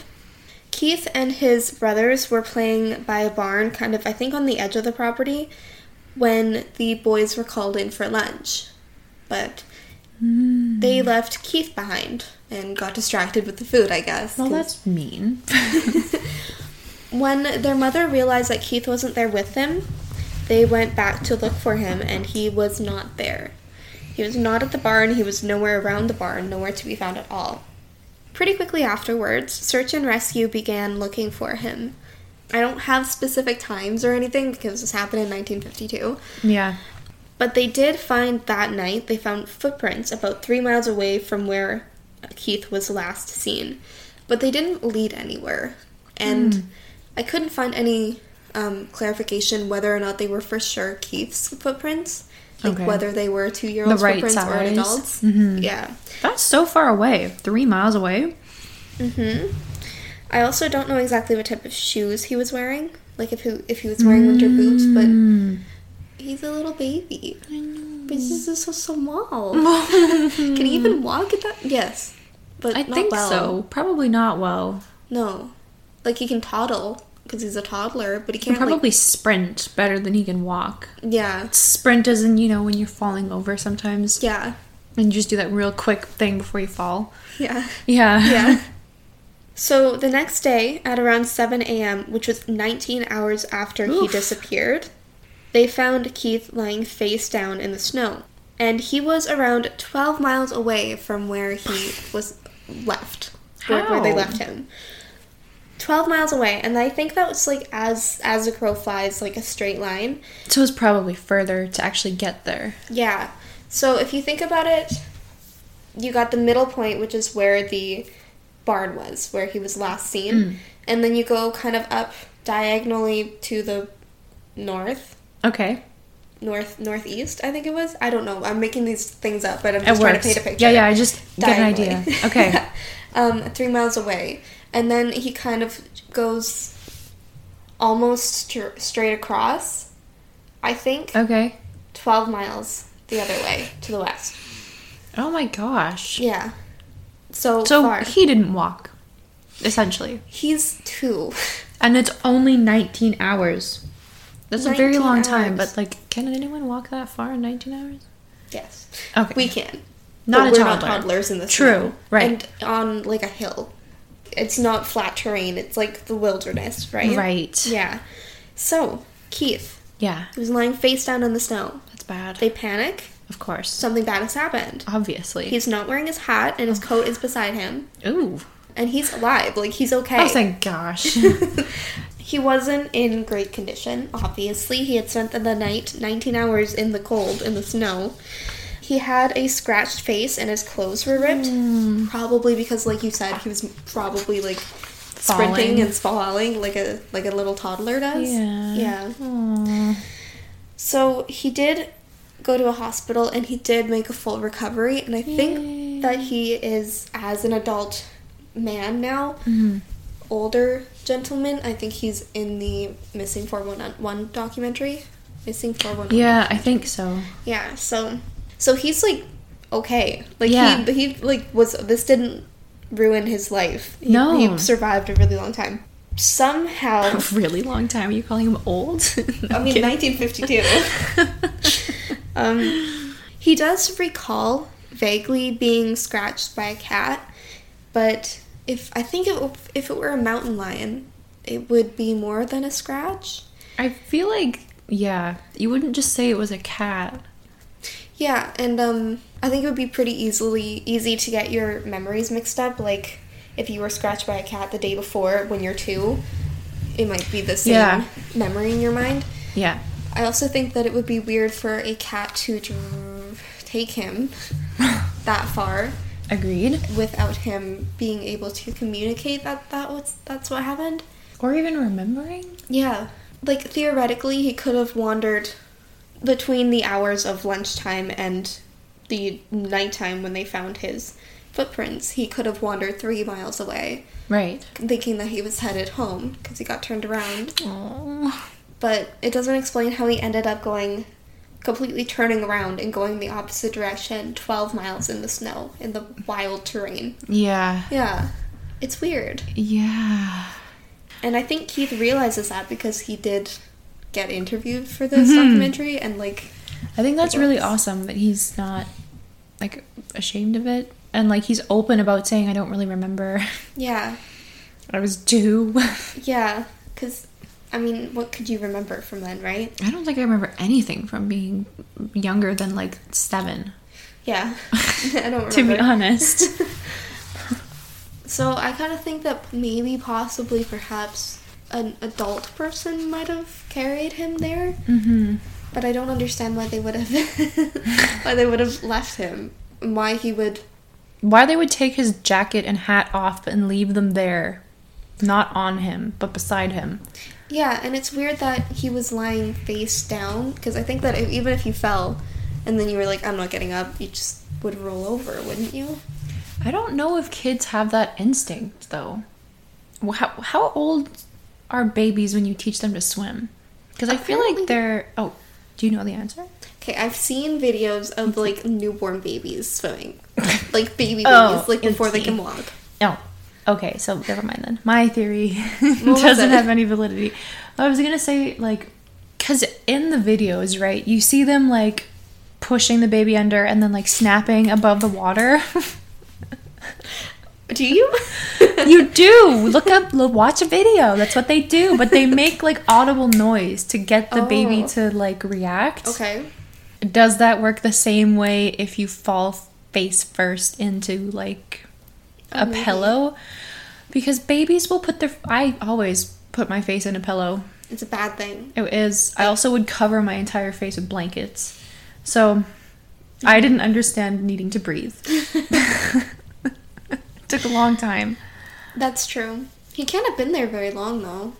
Keith and his brothers were playing by a barn, kind of, I think, on the edge of the property, when the boys were called in for lunch. But hmm. they left Keith behind and got distracted with the food, I guess.
Well, that's mean.
when their mother realized that Keith wasn't there with them, they went back to look for him, and he was not there. He was not at the barn, he was nowhere around the barn, nowhere to be found at all. Pretty quickly afterwards, search and rescue began looking for him. I don't have specific times or anything because this happened in 1952,
yeah.
but they did find that night, they found footprints about three miles away from where Keith was last seen, but they didn't lead anywhere. And I couldn't find any um, clarification whether or not they were for sure Keith's footprints, like
Okay.
whether they were two year olds
right
footprints or
size.
adult's.
Mhm.
Yeah.
That's so far away. Three miles away.
hmm I also don't know exactly what type of shoes he was wearing, like if he if he was wearing winter boots, but
Mm.
he's a little baby. I know. But he's just so small. Can he even walk at that? Yes, but
I think
well.
so. Probably not well.
No, like he can toddle because he's a toddler, but he
He can
can't
probably sprint better than he can walk.
Yeah,
Sprint in, you know, when you're falling over sometimes.
yeah,
And you just do that real quick thing before you fall.
yeah,
Yeah.
yeah. so the next day at around 7 a.m., which was 19 hours after he disappeared, they found Keith lying face down in the snow. And he was around 12 miles away from where he was left, where, where they left him. 12 miles away, and I think that was like as as a crow flies, like a straight line.
So it's probably further to actually get there.
Yeah. So if you think about it, you got the middle point, which is where the barn was, where he was last seen.
Mm.
And then you go kind of up diagonally to the north,
Okay.
north, northeast, I think it was. I don't know. I'm making these things up, but I'm
It
just trying to paint a picture.
Yeah, yeah, I just get an idea. Okay.
um, three miles away. And then he kind of goes almost str- straight across, I think.
Okay.
12 miles the other way to the west.
Oh my gosh.
Yeah. So,
So
far.
he didn't walk, essentially.
He's two.
And it's only 19 hours. That's a very
19
long time, but like, can anyone walk that far in 19 hours?
Yes.
Okay.
We can.
Not
but
a
we're
toddler.
not toddlers in the
True,
snow.
right.
And on like a hill. It's not flat terrain, it's like the wilderness, right?
Right.
Yeah. So, Keith,
Yeah,
he was lying face down in the snow.
that's bad.
They panic.
of course.
Something bad has happened.
Obviously.
He's not wearing his hat and his coat is beside him.
Ooh.
And he's alive. Like, he's okay.
Oh, thank gosh.
He wasn't in great condition, obviously. He had spent the night 19 hours in the cold, in the snow. He had a scratched face and his clothes were ripped.
Hmm.
Probably because, like you said, he was probably like
Falling.
sprinting and falling like a like a little toddler does.
Yeah.
Yeah.
Aw.
So he did go to a hospital and he did make a full recovery. And I think
Yay.
that he is, as an adult man now,
Mhm.
older gentleman, I think he's in the Missing 411 documentary. Missing 411.
Yeah, I think so.
Yeah, so so he's like okay. Like
Yeah.
he he like was this didn't ruin his life. He,
No.
He survived a really long time. Somehow
A really long time. Are you calling him old?
I mean, 1952. um, he does recall vaguely being scratched by a cat, but if I think it, if it were a mountain lion, it would be more than a scratch.
I feel like, yeah, you wouldn't just say it was a cat.
Yeah, and um, I think it would be pretty easily easy to get your memories mixed up. Like if you were scratched by a cat the day before when you're two, it might be the same
Yeah.
memory in your mind.
Yeah.
I also think that it would be weird for a cat to dr- take him that far
Agreed.
without him being able to communicate that that was that's what happened.
Or even remembering?
Yeah, like theoretically, he could have wandered between the hours of lunchtime and the nighttime when they found his footprints. He could have wandered three miles away,
Right.
thinking that he was headed home because he got turned around.
Oh.
but it doesn't explain how he ended up going completely turning around and going the opposite direction 12 miles in the snow in the wild terrain
Yeah.
yeah it's weird
Yeah.
and i think keith realizes that because he did get interviewed for this
Mhm.
documentary and like
I think that's really awesome that he's not like ashamed of it and like he's open about saying I don't really remember.
yeah
I was two.
yeah because i mean what could you remember from then right
I don't think I remember anything from being younger than like 7.
yeah i don't remember
To be honest.
So I kind of think that maybe, possibly, perhaps an adult person might have carried him there,
mhm.
but I don't understand why they would have why they would have left him, why he would.
Why they would take his jacket and hat off and leave them there, not on him, but beside him.
Yeah, and it's weird that he was lying face down because I think that if, even if you fell, and then you were like, "I'm not getting up," you just would roll over, wouldn't you?
I don't know if kids have that instinct though. How, how old are babies when you teach them to swim? Because I feel like they're. Oh, do you know the answer?
Okay, I've seen videos of like newborn babies swimming, like baby oh, babies,
Oh,
like before they can walk.
Oh, okay. So never mind then. My theory doesn't have any validity. I was gonna say like, because in the videos, right, you see them like pushing the baby under and then like snapping above the water.
Do you?
you do look up, watch a video. That's what they do. But they make like audible noise to get the baby
Oh.
to like react.
okay.
Does that work the same way if you fall face first into like
Oh,
a
maybe.
pillow? Because babies will put their. I always put my face in a pillow.
It's a bad thing.
It is. I also would cover my entire face with blankets. So I didn't understand needing to breathe. Took a long time
That's true. He can't have been there very long though,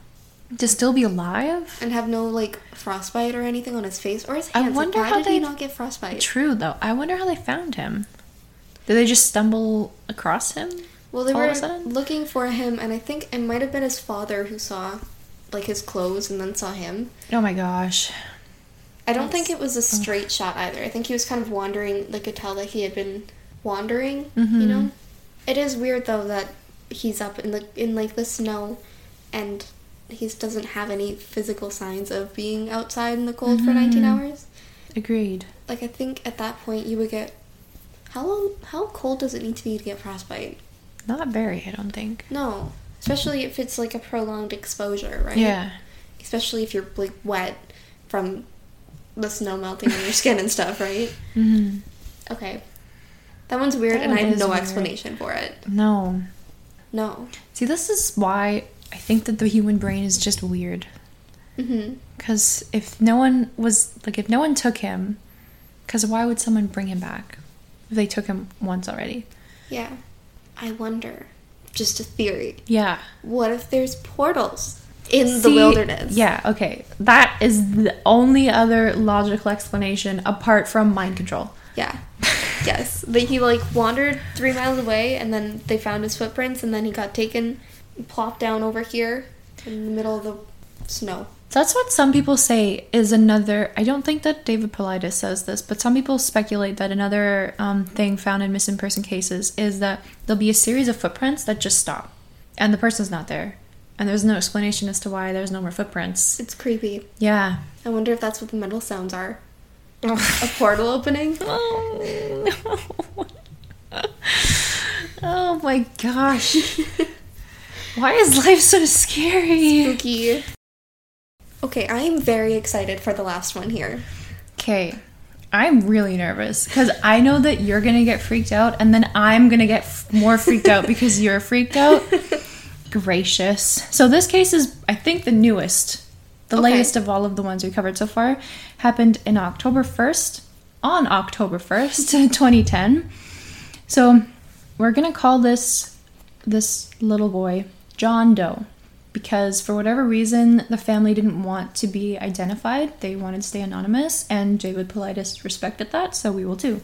to still be alive.
and have no like frostbite or anything on his face or his
I
hands. Like,
wonder
why
how
did he
they-
not get frostbite?
True though. I wonder how they found him. Did they just stumble across him?
Well, they
all of
were looking for him, and I think it might have been his father who saw like his clothes and then saw him.
Oh my gosh.
I don't think it was a straight shot either. I think he was kind of wandering. They could tell that he had been wandering.
Mhm.
You know, it is weird though that he's up in the in like the snow, and he doesn't have any physical signs of being outside in the cold for 19
Mhm.
hours.
Agreed.
Like I think at that point you would get. How long? How cold does it need to be to get frostbite?
Not very, I don't think.
No, especially if it's like a prolonged exposure, right?
Yeah.
Especially if you're like wet from the snow melting on your skin and stuff, right?
hmm
Okay. That one's weird
That
and
one
I have no
weird.
explanation for it.
No.
No.
See, this is why I think that the human brain is just weird.
Mm-hmm.
Because if no one was like, if no one took him, because why would someone bring him back if they took him once already?
Yeah. I wonder. Just a theory.
Yeah.
What if there's portals in the wilderness?
Yeah, okay. That is the only other logical explanation apart from mind control.
Yeah. yes. That he like wandered three miles away and then they found his footprints and then he got taken, plopped down over here in the middle of the snow.
That's what some people say is another. I don't think that David Paulides says this, but some people speculate that another um, thing found in missing person cases is that there'll be a series of footprints that just stop, and the person's not there, and there's no explanation as to why there's no more footprints.
It's creepy.
Yeah.
I wonder if that's what the metal sounds are. a portal opening?
oh no. oh my gosh. Why is life so scary?
Spooky. Okay, I am very excited for the last one here.
Okay. I'm really nervous because I know that you're gonna get freaked out, and then I'm gonna get f- more freaked out because you're freaked out. Gracious. So this case is, I think, the newest, the
Okay.
latest of all of the ones we covered so far. Happened in October 1st, on October 1st, 2010. So we're gonna call this this little boy John Doe because for whatever reason the family didn't want to be identified. They wanted to stay anonymous, and David Paulides respected that, so we will too.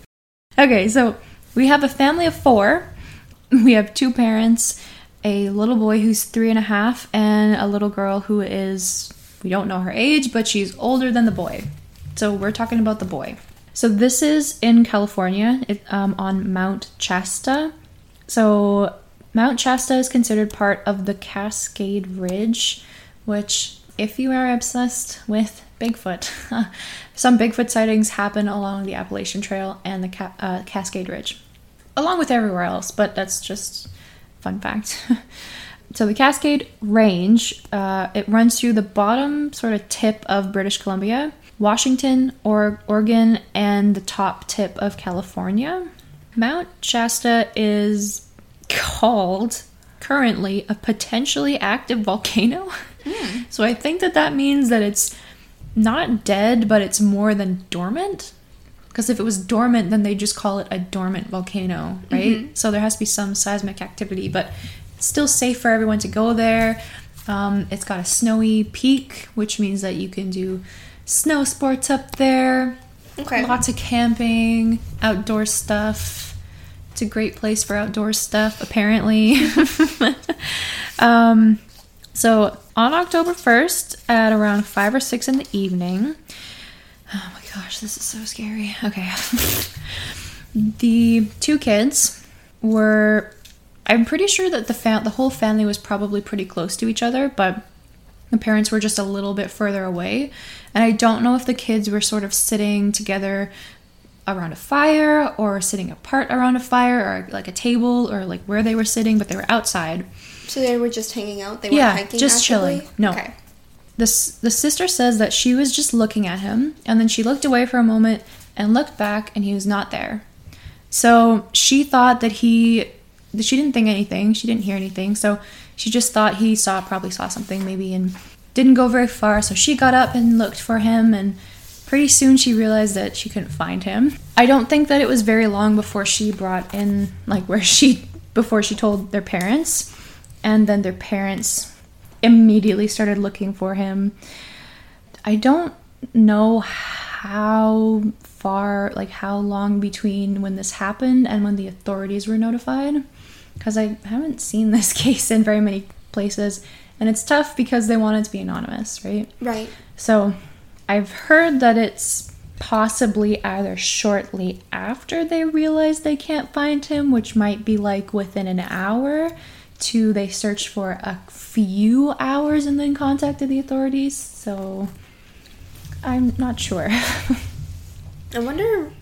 Okay, so we have a family of four. We have two parents, a little boy who's three and a half, and a little girl who is we don't know her age, but she's older than the boy. So we're talking about the boy. So this is in California, it, um, on Mount Shasta. So Mount Shasta is considered part of the Cascade Ridge, which, if you are obsessed with Bigfoot, some Bigfoot sightings happen along the Appalachian Trail and the Ca- uh, Cascade Ridge, along with everywhere else. But that's just fun fact. so the Cascade Range, uh, it runs through the bottom sort of tip of British Columbia, Washington, or Oregon, and the top tip of California. Mount Shasta is called currently a potentially active volcano. So I think that that means that it's not dead, but it's more than dormant. Because if it was dormant, then they just call it a dormant volcano, right? So there has to be some seismic activity, but still safe for everyone to go there. Um, it's got a snowy peak, which means that you can do snow sports up there.
Okay.
Lots of camping, outdoor stuff. It's a great place for outdoor stuff, apparently. um, so on October 1st at around 5 or 6 in the evening, oh my gosh, this is so scary. Okay. the two kids were I'm pretty sure that the fam- the whole family was probably pretty close to each other, but the parents were just a little bit further away. And I don't know if the kids were sort of sitting together around a fire or sitting apart around a fire or like a table or like where they were sitting, but they were outside.
So they were just hanging out. They
Yeah,
weren't hiking.
just
actively?
chilling. No.
Okay.
The, the sister says that she was just looking at him and then she looked away for a moment and looked back and he was not there. So she thought that he, she didn't think anything, she didn't hear anything. So she just thought he saw, probably saw something maybe and didn't go very far. So she got up and looked for him and pretty soon she realized that she couldn't find him. I don't think that it was very long before she brought in, like, where she, before she told their parents. And then their parents immediately started looking for him. I don't know how far, like how long between when this happened and when the authorities were notified, because I haven't seen this case in very many places, and it's tough because they want it to be anonymous, right?
Right.
So I've heard that it's possibly either shortly after they realize they can't find him, which might be like within an hour, to they search for a few hours and then contacted the authorities. So I'm not sure.
I wonder.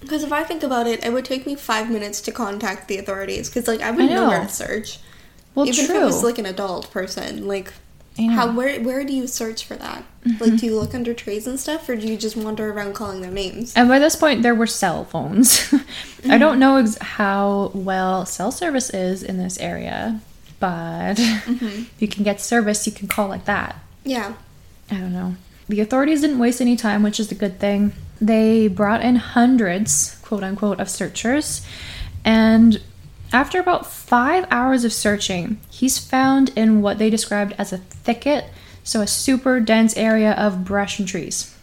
Because if I think about it, it would take me five minutes to contact the authorities. Because like I wouldn't know. where to search.
well,
Even
true.
if it was like an adult person, like how where where do you search for that? Like, mm-hmm. do you look under trees and stuff, or do you just wander around calling their names?
And by this point, there were cell phones. I don't mm-hmm. know ex- how well cell service is in this area. but mm-hmm. if you can get service, you can call like that.
Yeah.
I don't know. The authorities didn't waste any time, which is a good thing. They brought in hundreds, quote unquote, of searchers. And after about five hours of searching, he's found in what they described as a thicket, so a super dense area of brush and trees.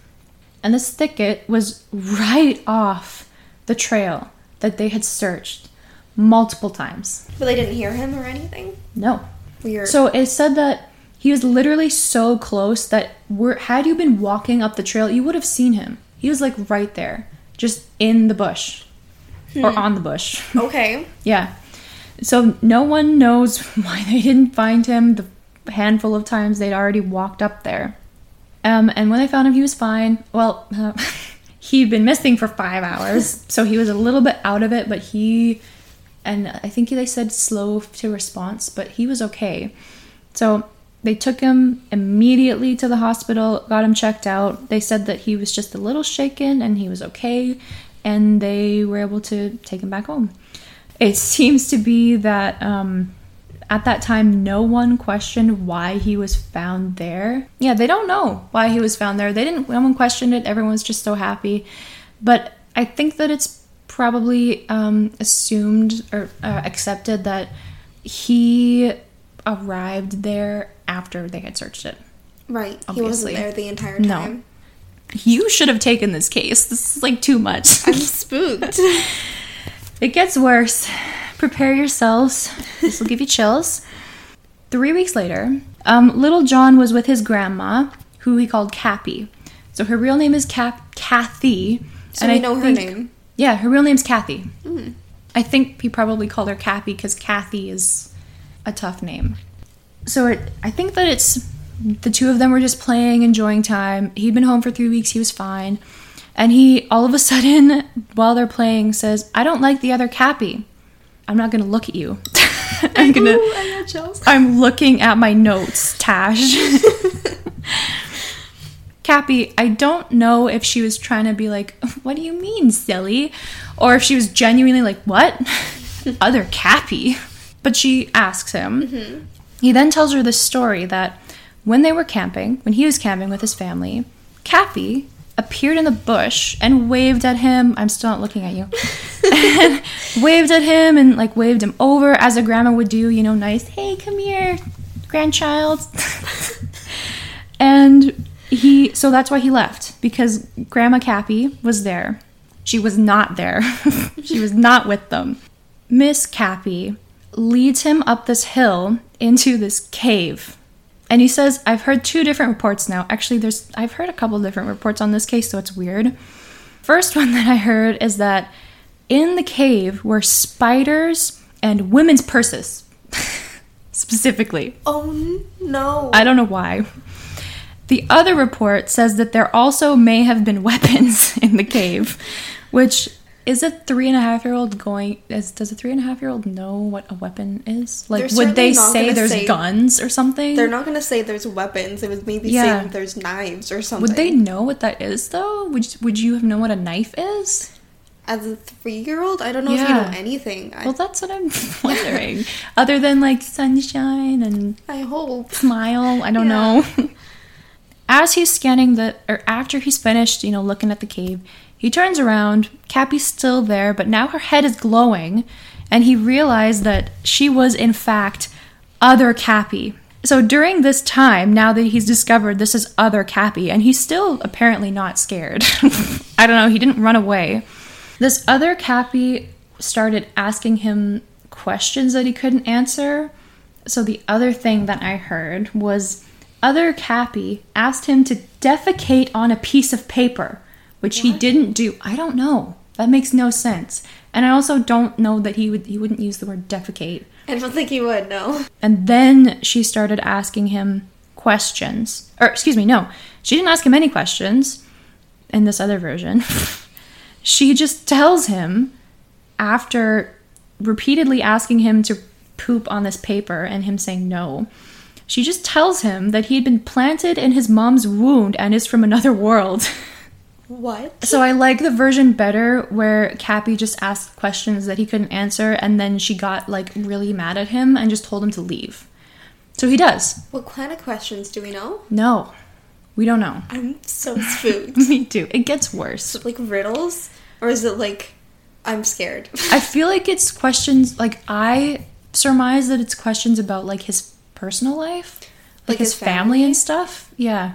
And this thicket was right off the trail that they had searched multiple times.
But they didn't hear him or anything?
No.
Weird.
So it said that he was literally so close that were had you been walking up the trail, you would have seen him. He was like right there, just in the bush or on the bush.
okay.
yeah. So no one knows why they didn't find him the handful of times they'd already walked up there. Um, and when they found him, he was fine. Well, uh, he'd been missing for five hours, so he was a little bit out of it, but he, and I think they said slow to response, but he was okay. So they took him immediately to the hospital, got him checked out. They said that he was just a little shaken and he was okay, and they were able to take him back home. It seems to be that um, at that time, no one questioned why he was found there. Yeah, they don't know why he was found there. They didn't. No one questioned it. Everyone's just so happy. But I think that it's probably um, assumed or uh, accepted that he arrived there after they had searched it.
Right. He
Obviously.
wasn't there the entire time. No.
You should have taken this case. This is like too much.
I'm spooked.
It gets worse. Prepare yourselves. This will give you chills. Three weeks later, um, little John was with his grandma, who he called Cappy. So her real name is Cap- Kathy.
so we know her
think-
name.
Yeah, her real name's Kathy. I think he probably called her Cappy because Kathy is a tough name. So it, I think that it's the two of them were just playing, enjoying time. He'd been home for three weeks, he was fine. And he all of a sudden, while they're playing, says, I don't like the other Cappy. I'm not gonna look at you. I'm gonna
Ooh, I
I'm looking at my notes, Tash. Cappy, I don't know if she was trying to be like, what do you mean, silly? Or if she was genuinely like, what? Other Cappy. But she asks him. He then tells her this story that when they were camping, when he was camping with his family, Cappy appeared in the bush and waved at him. I'm still not looking at you. and waved at him and like waved him over as a grandma would do, you know, nice, hey, come here, grandchild. and he, so that's why he left because Grandma Cappy was there. She was not there. she was not with them. Miss Cappy leads him up this hill into this cave. And he says, I've heard two different reports now. Actually, there's I've heard a couple different reports on this case, so it's weird. First one that I heard is that in the cave were spiders and women's purses. Specifically.
Oh no.
I don't know why. The other report says that there also may have been weapons in the cave, which is a three and a half year old going? Is, does a three and a half year old know what a weapon is? Like,
They're
would they say there's
say-
guns or something?
They're not gonna say there's weapons. It would maybe
Yeah.
say there's knives or something.
Would they know what that is though? Would Would you have known what a knife is?
As a three-year-old, I don't know if you know anything. I,
Well, that's what I'm wondering. Other than like sunshine and
I hope.
smile. I don't
Yeah.
know. As he's scanning the, or after he's finished, you know, looking at the cave, he turns around. Cappy's still there, but now her head is glowing, and he realized that she was, in fact, other Cappy. So during this time, now that he's discovered this is other Cappy, and he's still apparently not scared. I don't know, he didn't run away. This other Cappy started asking him questions that he couldn't answer. So the other thing that I heard was other Cappy asked him to defecate on a piece of paper, which he didn't do. I don't know. That makes no sense. And I also don't know that he would he wouldn't use the word defecate.
I don't think he would. No.
And then she started asking him questions. Or excuse me, no. She didn't ask him any questions in this other version. she just tells him after repeatedly asking him to poop on this paper and him saying no. She just tells him that he had been planted in his mom's wound and is from another world.
What?
So I like the version better where Cappy just asked questions that he couldn't answer and then she got like really mad at him and just told him to leave. So he does.
What kind of questions do we know?
No. We don't know.
I'm so spooked.
Me too. It gets worse.
It like riddles? Or is it like I'm scared?
I feel like it's questions like I surmise that it's questions about like his personal life, like,
Like
his,
his
family?
family?
and stuff. Yeah.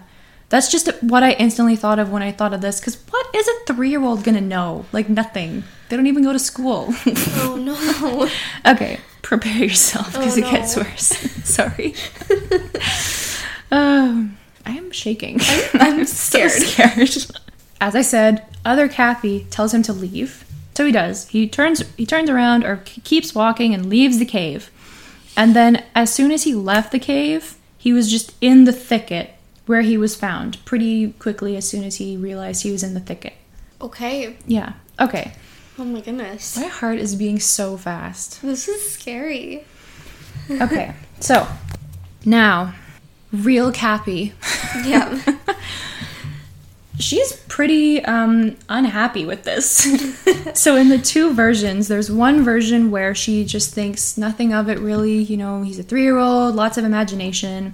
That's just what I instantly thought of when I thought of this cuz what is a 3-year-old going to know? Like nothing. They don't even go to school.
oh no.
okay, prepare yourself because
Oh,
it gets worse. Sorry. um, I am shaking.
I'm
so
scared.
scared. As I said, other Cappy tells him to leave. So he does. He turns he turns around or keeps walking and leaves the cave. And then as soon as he left the cave, he was just in the thicket where he was found pretty quickly as soon as he realized he was in the thicket.
Okay.
Yeah. Okay.
Oh my goodness.
My heart is being so fast.
This is scary.
Okay. So, now real Cappy.
Yeah.
she's pretty um, unhappy with this. so in the two versions, there's one version where she just thinks nothing of it really. You know, he's a three-year-old, lots of imagination,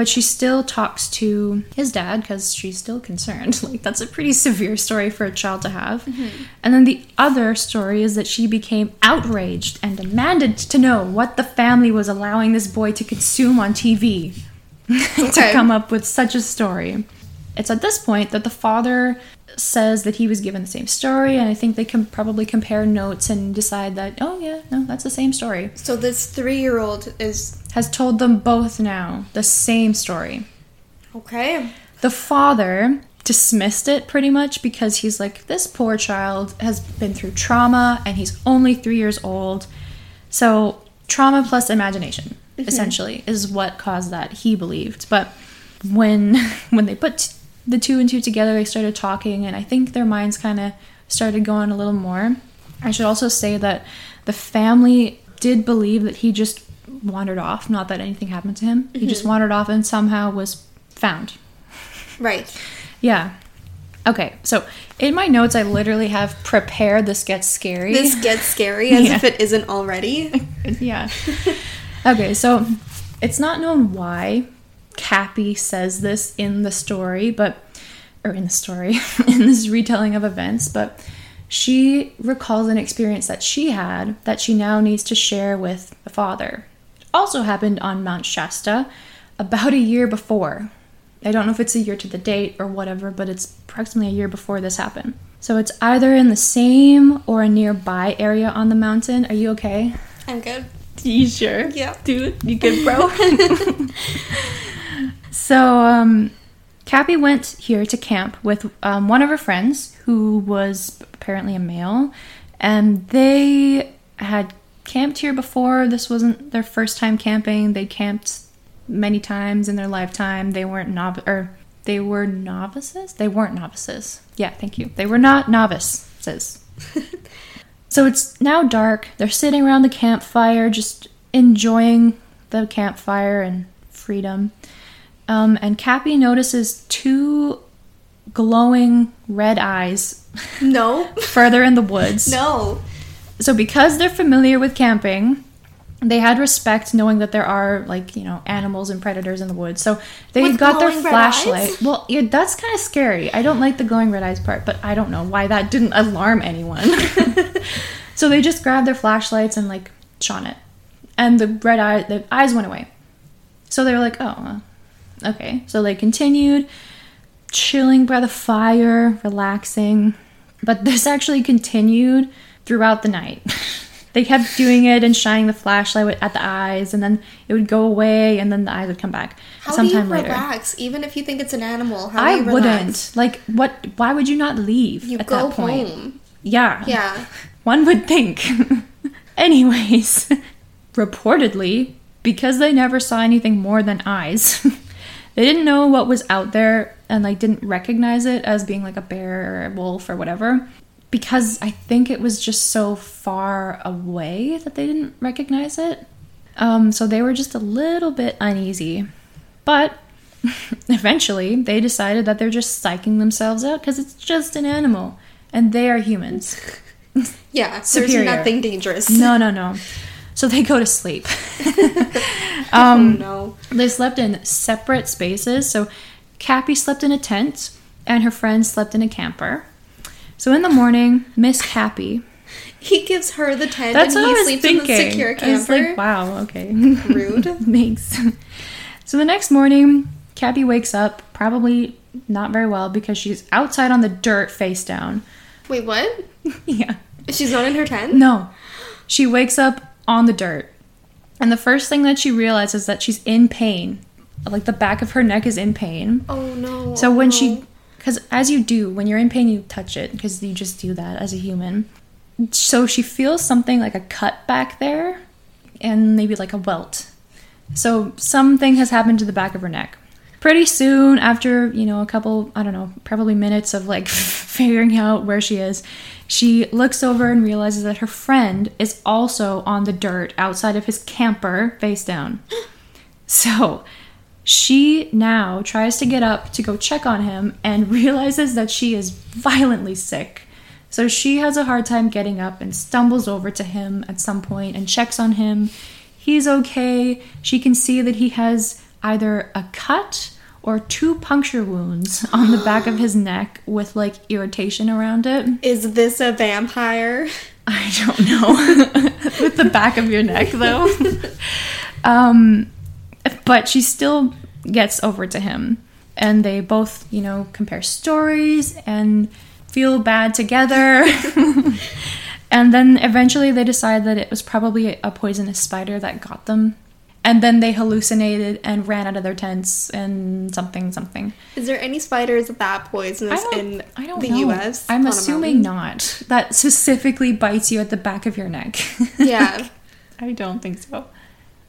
but she still talks to his dad because she's still concerned. Like that's a pretty severe story for a child to have. Mm-hmm. And then the other story is that she became outraged and demanded to know what the family was allowing this boy to consume on TV to
Okay.
come up with such a story. It's at this point that the father says that he was given the same story, and I think they can probably compare notes and decide that, oh, yeah, no, that's the same story.
So this three-year-old is
Has told them both now the same story.
okay.
The father dismissed it pretty much because he's like, this poor child has been through trauma and he's only three years old. So, trauma plus imagination, mm-hmm. essentially, is what caused that, he believed. But when when they put the two and two together, they started talking, and I think their minds kind of started going a little more. I should also say that the family did believe that he just wandered off, not that anything happened to him. He just mm-hmm. wandered off and somehow was found.
Right.
Yeah. Okay, so in my notes, I literally have prepared this gets scary.
This gets scary as
Yeah.
if it isn't already.
yeah. Okay, so it's not known why Cappy says this in the story, but or in the story, in this retelling of events, but she recalls an experience that she had that she now needs to share with the father. It also happened on Mount Shasta about a year before. I don't know if it's a year to the date or whatever, but it's approximately a year before this happened. So it's either in the same or a nearby area on the mountain. Are you okay?
I'm good.
You sure?
Yeah.
Dude, you good, bro? so, um, Cappy went here to camp with um, one of her friends who was apparently a male, and they had camped here before. This wasn't their first time camping. They camped many times in their lifetime. They weren't nov or they were novices. They weren't novices. Yeah, thank you. They were not novices. So it's now dark. They're sitting around the campfire, just enjoying the campfire and freedom. Um, and Cappy notices two glowing red eyes
No.
further in the woods.
No.
So because they're familiar with camping, they had respect knowing that there are like you know animals and predators in the woods. So they
With
got their flashlight. Well, yeah, that's kind of scary. I don't like the glowing red eyes part, but I don't know why that didn't alarm anyone. so they just grabbed their flashlights and like shone it, and the red eye the eyes went away. So they were like, oh, okay. So they continued chilling by the fire, relaxing. But this actually continued throughout the night. they kept doing it and shining the flashlight at the eyes, and then it would go away, and then the eyes would come back
How
sometime
do you
later.
relax? Even if you think it's an animal, how
I
do you
wouldn't. Like, what? Why would you not leave
You
at
go
that point?
home.
Yeah.
Yeah.
One would think. Anyways, reportedly, because they never saw anything more than eyes, they didn't know what was out there and like didn't recognize it as being like a bear or a wolf or whatever. Because I think it was just so far away that they didn't recognize it. Um, so they were just a little bit uneasy. But eventually, they decided that they're just psyching themselves out because it's just an animal and they are humans.
Yeah,
Superior.
there's nothing dangerous.
No, no, no. So they go to sleep.
oh um, no.
They slept in separate spaces. So Cappy slept in a tent and her friend slept in a camper. So in the morning, Miss Cappy.
He gives her the tent
That's
and
what
he
I was
sleeps
thinking.
in the secure
I was
camper.
like, wow, okay.
Rude.
Thanks. So the next morning, Cappy wakes up, probably not very well because she's outside on the dirt face down.
Wait, what?
yeah.
She's not in her tent?
No. She wakes up on the dirt. And the first thing that she realizes is that she's in pain. Like the back of her neck is in pain.
Oh no.
So
oh,
when she, oh, because as you do, when you're in pain, you touch it because you just do that as a human. So she feels something like a cut back there and maybe like a welt. So something has happened to the back of her neck. Pretty soon, after, you know, a couple, I don't know, probably minutes of like figuring out where she is, she looks over and realizes that her friend is also on the dirt outside of his camper face down. So she now tries to get up to go check on him and realizes that she is violently sick. So she has a hard time getting up and stumbles over to him at some point and checks on him. He's okay. She can see that he has either a cut or two puncture wounds on the back of his neck with like irritation around it.
Is this a vampire?
I don't know. With the back of your neck, though. um, but she still gets over to him. And they both, you know, compare stories and feel bad together. and then eventually they decide that it was probably a poisonous spider that got them. And then they hallucinated and ran out of their tents and something, something.
Is there any spiders that poisonous
I
in
I don't
the
know.
US?
I'm assuming not. That specifically bites you at the back of your neck.
Yeah.
I don't think so.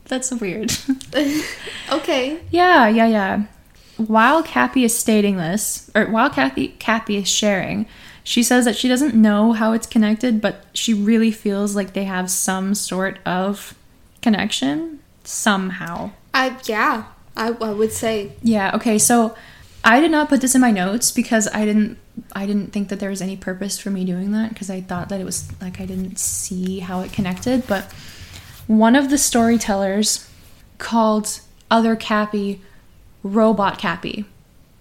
That's weird.
okay.
yeah, yeah, yeah. While Cappy is stating this, or while Kathy Cappy is sharing, she says that she doesn't know how it's connected, but she really feels like they have some sort of connection somehow.
I yeah. I, I would say
Yeah, okay, so I did not put this in my notes because I didn't I didn't think that there was any purpose for me doing that because I thought that it was like I didn't see how it connected, but one of the storytellers called other Cappy robot Cappy.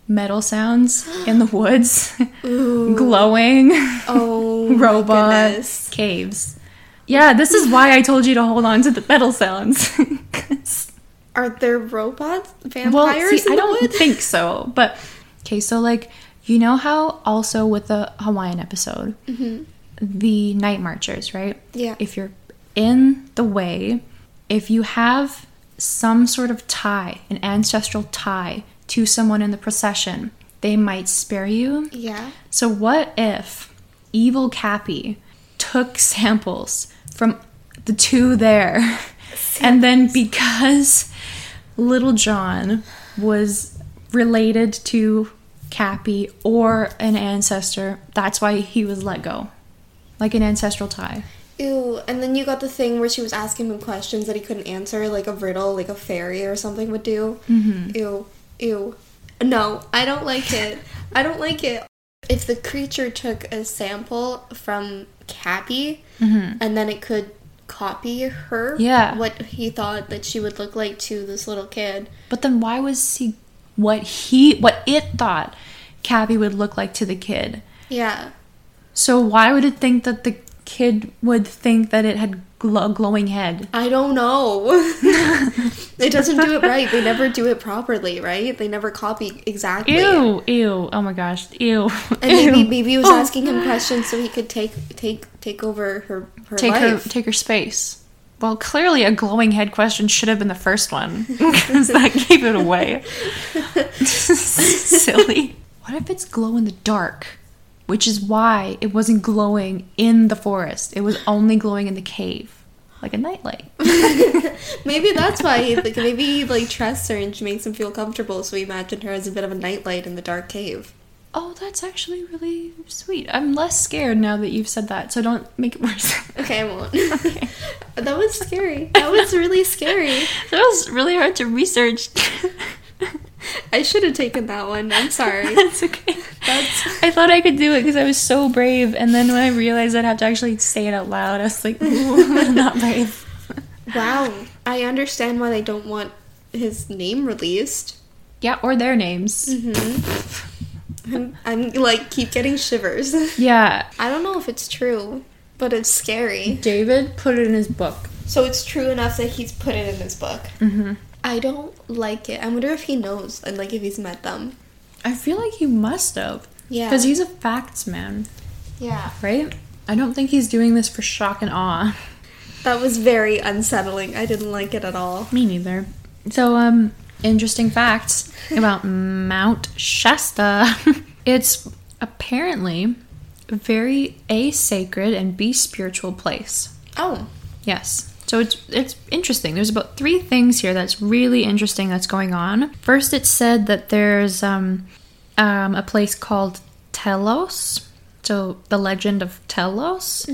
Metal sounds in the woods, glowing
oh
robot caves. Yeah, this is why I told you to hold on to the metal sounds.
Are there robots vampires
well, see, I don't
wood?
think so. But okay, so like you know how also with the Hawaiian episode, the night marchers, right?
Mm-hmm. Yeah.
If you're in the way, if you have some sort of tie, an ancestral tie to someone in the procession, they might spare you.
Yeah.
So what if evil Cappy took samples from the two there, and then because Little John was related to Cappy or an ancestor, that's why he was let go, like an ancestral tie.
Ew. And then you got the thing where she was asking him questions that he couldn't answer, like a riddle, like a fairy or something would do. Mm-hmm. Ew. Ew. No, I don't like it. I don't like it. If the creature took a sample from Cappy Mm-hmm. and then it could copy her,
Yeah.
what he thought that she would look like to this little kid.
But then why was he what he what it thought Cappy would look like to the kid?
Yeah.
So why would it think that the kid would think that it had gl- glowing head?
I don't know. it doesn't do it right. They never do it properly, right? They never copy exactly.
Ew, ew. Oh my gosh. Ew.
And maybe
Ew.
maybe he was
Oh.
asking him questions so he could take take take over her her
take
life.
her take her space. Well, clearly a glowing head question should have been the first one because that gave it away. Silly. What if it's glow in the dark? Which is why it wasn't glowing in the forest. It was only glowing in the cave, like a nightlight.
maybe that's why he like, maybe he like trusts her and she makes him feel comfortable, so he imagined her as a bit of a nightlight in the dark cave.
Oh, that's actually really sweet. I'm less scared now that you've said that, so don't make it worse.
Okay, I won't. Okay. that was scary. That was really scary.
that was really hard to research.
I should have taken that one. I'm sorry.
That's okay.
That's
I thought I could do it because I was so brave, and then when I realized I'd have to actually say it out loud, I was like, I'm not brave.
wow. I understand why they don't want his name released.
Yeah, or their names.
I'm, I'm like keep getting shivers.
Yeah,
I don't know if it's true, but it's scary.
David put it in his book.
So it's true enough that he's put it in his book.
Mm-hmm.
I don't like it. I wonder if he knows and like if he's met them.
I feel like he must have.
Yeah.
Because he's a facts man,
yeah.
right? I don't think he's doing this for shock and awe.
That was very unsettling. I didn't like it at all.
Me neither. So, um, interesting facts about Mount Shasta. it's apparently a very A sacred and B spiritual place.
Oh.
Yes. So it's it's interesting. There's about three things here that's really interesting that's going on. First, it said that there's um, um, a place called Telos. So the legend of Telos,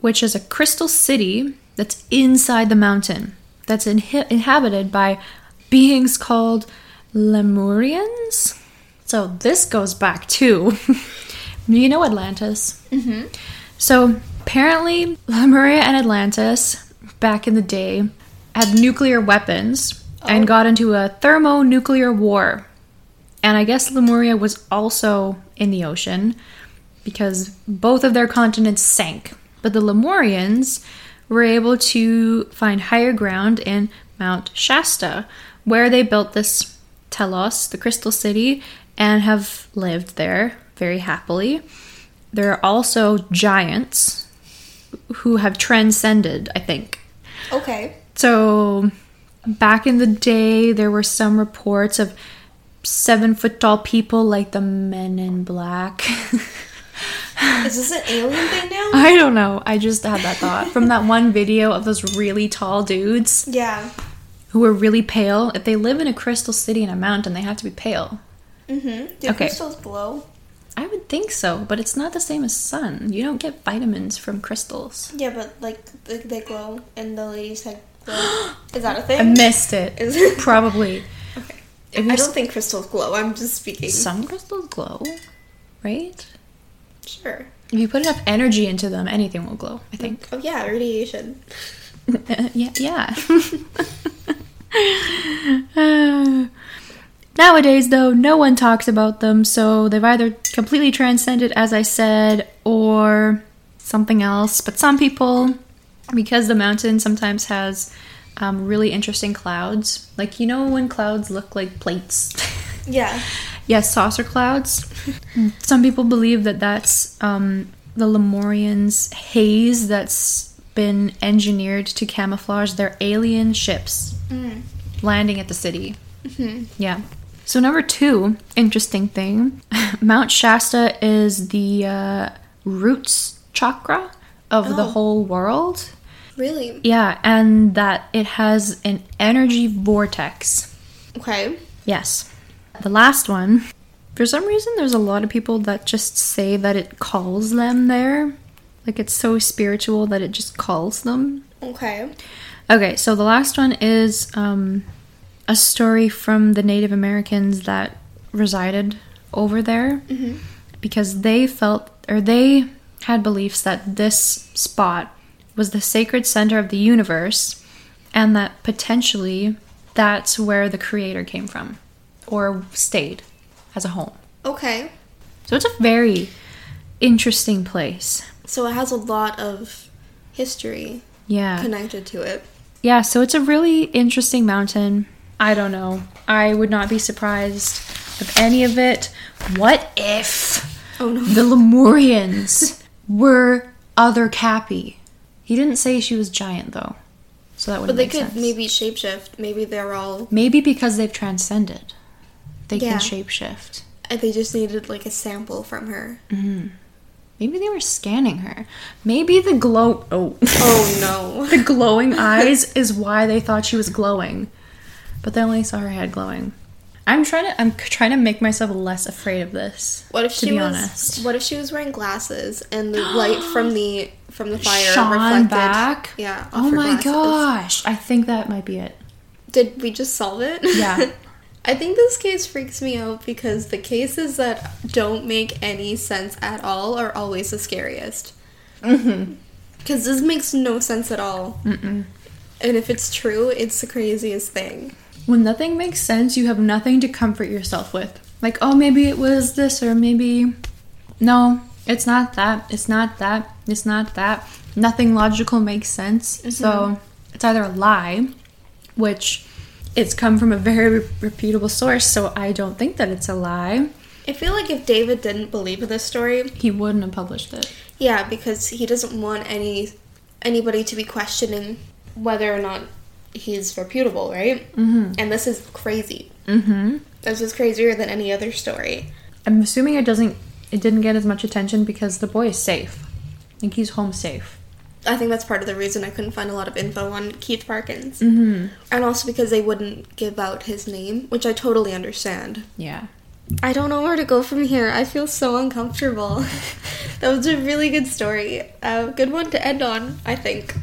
which is a crystal city that's inside the mountain that's inhi- inhabited by beings called Lemurians. So this goes back to you know Atlantis.
Mm-hmm.
So apparently, Lemuria and Atlantis back in the day had nuclear weapons and
Oh.
got into a thermonuclear war. And I guess Lemuria was also in the ocean because both of their continents sank. But the Lemurians were able to find higher ground in Mount Shasta, where they built this Telos, the crystal city, and have lived there very happily. There are also giants who have transcended, I think.
Okay.
So, back in the day, there were some reports of seven foot tall people like the men in black.
Is this an alien thing now?
I don't know. I just had that thought from that one video of those really tall dudes
Yeah.
who were really pale. If they live in a crystal city in a mountain, they have to be pale.
Mm-hmm. Do
Okay.
crystals glow?
I would think so, but it's not the same as sun. You don't get vitamins from crystals.
Yeah, but like they, they glow, and the ladies glow. Is that a thing?
I missed it.
It?
Probably.
Okay.
You
don't think crystals glow. I'm just speaking.
some crystals glow, right?
Sure.
If you put enough energy into them, anything will glow. I think.
Oh yeah, radiation.
Yeah, yeah. Nowadays, though, no one talks about them, so they've either completely transcended, as I said, or something else. But some people, because the mountain sometimes has um, really interesting clouds, like you know when clouds look like plates.
Yeah.
Yes, saucer clouds. Some people believe that that's um, the Lemurians' haze that's been engineered to camouflage their alien ships
Mm.
landing at the city.
Mhm.
Yeah. So, number two, interesting thing Mount Shasta is the uh, roots chakra of the
Oh.
whole world.
Really?
Yeah, and that it has an energy vortex.
Okay.
Yes. The last one, for some reason, there's a lot of people that just say that it calls them there. Like it's so spiritual that it just calls them.
Okay.
Okay, so the last one is um, a story from the Native Americans that resided over there
Mm-hmm.
because they felt or they had beliefs that this spot was the sacred center of the universe and that potentially that's where the creator came from or stayed as a home.
Okay.
So it's a very interesting place.
So it has a lot of history
Yeah.
connected to it.
Yeah, so it's a really interesting mountain. I don't know. I would not be surprised of any of it. What if
Oh no.
the Lemurians were other Cappy? He didn't say she was giant though. So that would
But they could
sense.
maybe shapeshift. Maybe they're all.
Maybe because they've transcended. They
Yeah.
can shapeshift.
and They just needed like a sample from her. Mm-hmm.
Maybe they were scanning her. Maybe the glow oh
Oh no.
the glowing eyes is why they thought she was glowing, but they only saw her head glowing. I'm trying to I'm trying to make myself less afraid of this.
What if
to
she
be
was?
honest.
What if she was wearing glasses and the light from the from the fire
Shone
reflected?
back.
Yeah.
Oh my
glasses.
gosh! I think that might be it.
Did we just solve it?
Yeah.
I think this case freaks me out because the cases that don't make any sense at all are always the scariest.
Mm-hmm.
Because this makes no sense at all.
Mm-mm.
And if it's true, it's the craziest thing.
When nothing makes sense, you have nothing to comfort yourself with. Like, oh, maybe it was this, or maybe. No, it's not that. It's not that. It's not that. Nothing logical makes sense. Mm-hmm. So it's either a lie, which it's come from a very re- reputable source, so I don't think that it's a lie.
I feel like if David didn't believe this story,
He wouldn't have published it.
yeah, because he doesn't want any anybody to be questioning whether or not he's reputable, right?
Mm-hmm.
And this is crazy.
Mm-hmm.
This is crazier than any other story.
I'm assuming it doesn't. It didn't get as much attention because the boy is safe. Like he's home safe.
I think that's part of the reason I couldn't find a lot of info on Keith Parkins.
Mm-hmm.
And also because they wouldn't give out his name, which I totally understand.
Yeah.
I don't know where to go from here. I feel so uncomfortable. that was a really good story. A good one to end on, I think.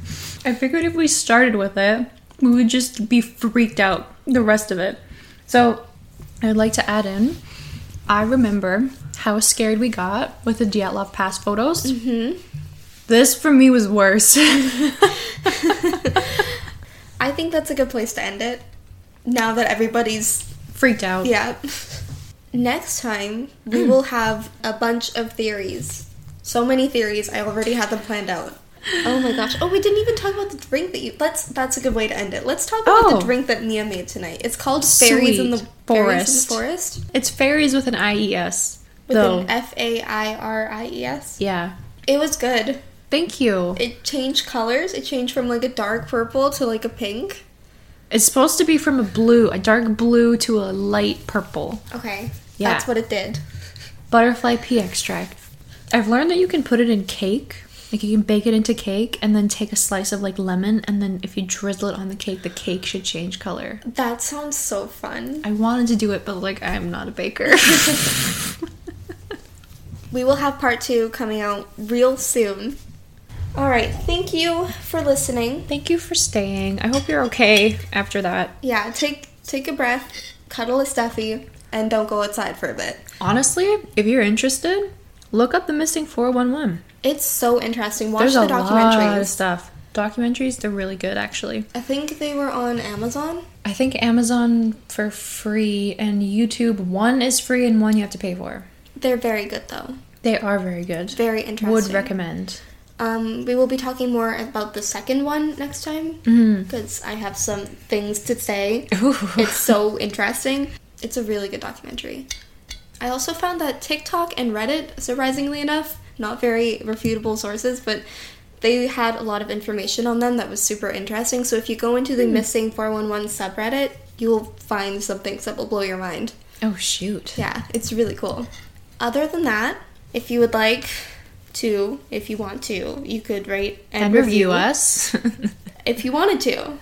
I figured if we started with it, we would just be freaked out the rest of it. So I'd like to add in. I remember how scared we got with the Dyatlov Pass photos.
Mm-hmm.
This for me was worse.
I think that's a good place to end it. Now that everybody's
Freaked out.
yeah. Next time we will have a bunch of theories. So many theories. I already had them planned out. Oh my gosh. Oh, we didn't even talk about the drink that you. Let's. That's a good way to end it. Let's talk about
Oh.
the drink that Mia made tonight. It's called Fairies in the. Fairies in the
Forest. It's fairies with an IES.
with
though.
an F A I R I E S.
yeah.
It was good.
Thank you.
It changed colors. It changed from like a dark purple to like a pink.
It's supposed to be from a blue, a dark blue to a light purple.
Okay.
Yeah.
That's what it did.
Butterfly pea extract. I've learned that you can put it in cake. Like you can bake it into cake and then take a slice of like lemon and then if you drizzle it on the cake, the cake should change color.
That sounds so fun.
I wanted to do it, but like I'm not a baker.
We will have part two coming out real soon. All right. Thank you for listening.
Thank you for staying. I hope you're okay after that.
Yeah. Take take a breath, cuddle a stuffy, and don't go outside for a bit.
Honestly, if you're interested, look up the missing 411.
It's so interesting. Watch
There's
the
a lot of
documentaries.
stuff. Documentaries, they're really good actually.
I think they were on Amazon.
I think Amazon for free and YouTube one is free and one you have to pay for.
They're very good though.
They are very good.
Very interesting.
Would recommend.
Um, we will be talking more about the second one next time
Mm.
because I have some things to say. It's so interesting. It's a really good documentary. I also found that TikTok and Reddit, surprisingly enough, not very refutable sources, but they had a lot of information on them that was super interesting. So if you go into the missing 411 subreddit, you'll find some things that will blow your mind.
oh shoot.
Yeah, it's really cool. Other than that, if you would like to, if you want to, you could rate and,
And review us.
If you wanted to,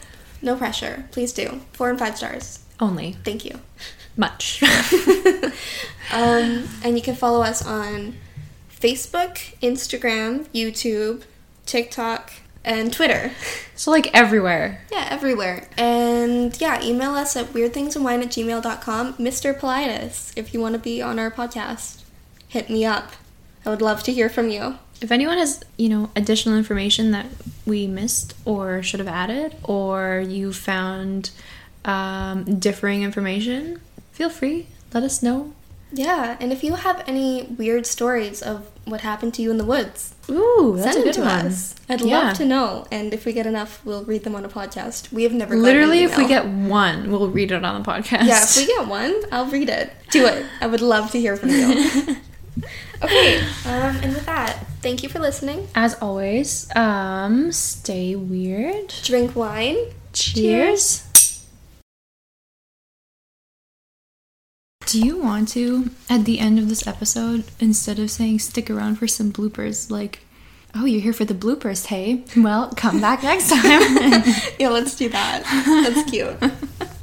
no pressure. Please do. Four and five stars.
Only.
Thank you.
Much.
Um, and you can follow us on Facebook, Instagram, YouTube, TikTok, and Twitter.
so like everywhere.
Yeah, everywhere. And yeah, email us at weirdthingsandwine at gmail.com. Mr. Paulides, if you want to be on our podcast, hit me up. I would love to hear from you.
If anyone has, you know, additional information that we missed or should have added, or you found um, differing information, feel free. Let us know.
Yeah, and if you have any weird stories of what happened to you in the woods,
Ooh, that's
send them to
one.
us. I'd
Yeah.
love to know. And if we get enough, we'll read them on a podcast. We have never
Literally, if we get one, we'll read it on the podcast.
Yeah, if we get one, I'll read it. Do it. I would love to hear from you. okay, um, and with that, thank you for listening.
As always, um, stay weird.
Drink wine.
Cheers. Do you want to, at the end of this episode, instead of saying stick around for some bloopers, like, oh, you're here for the bloopers, hey? Well, come back next time.
Yeah, let's do that. That's cute.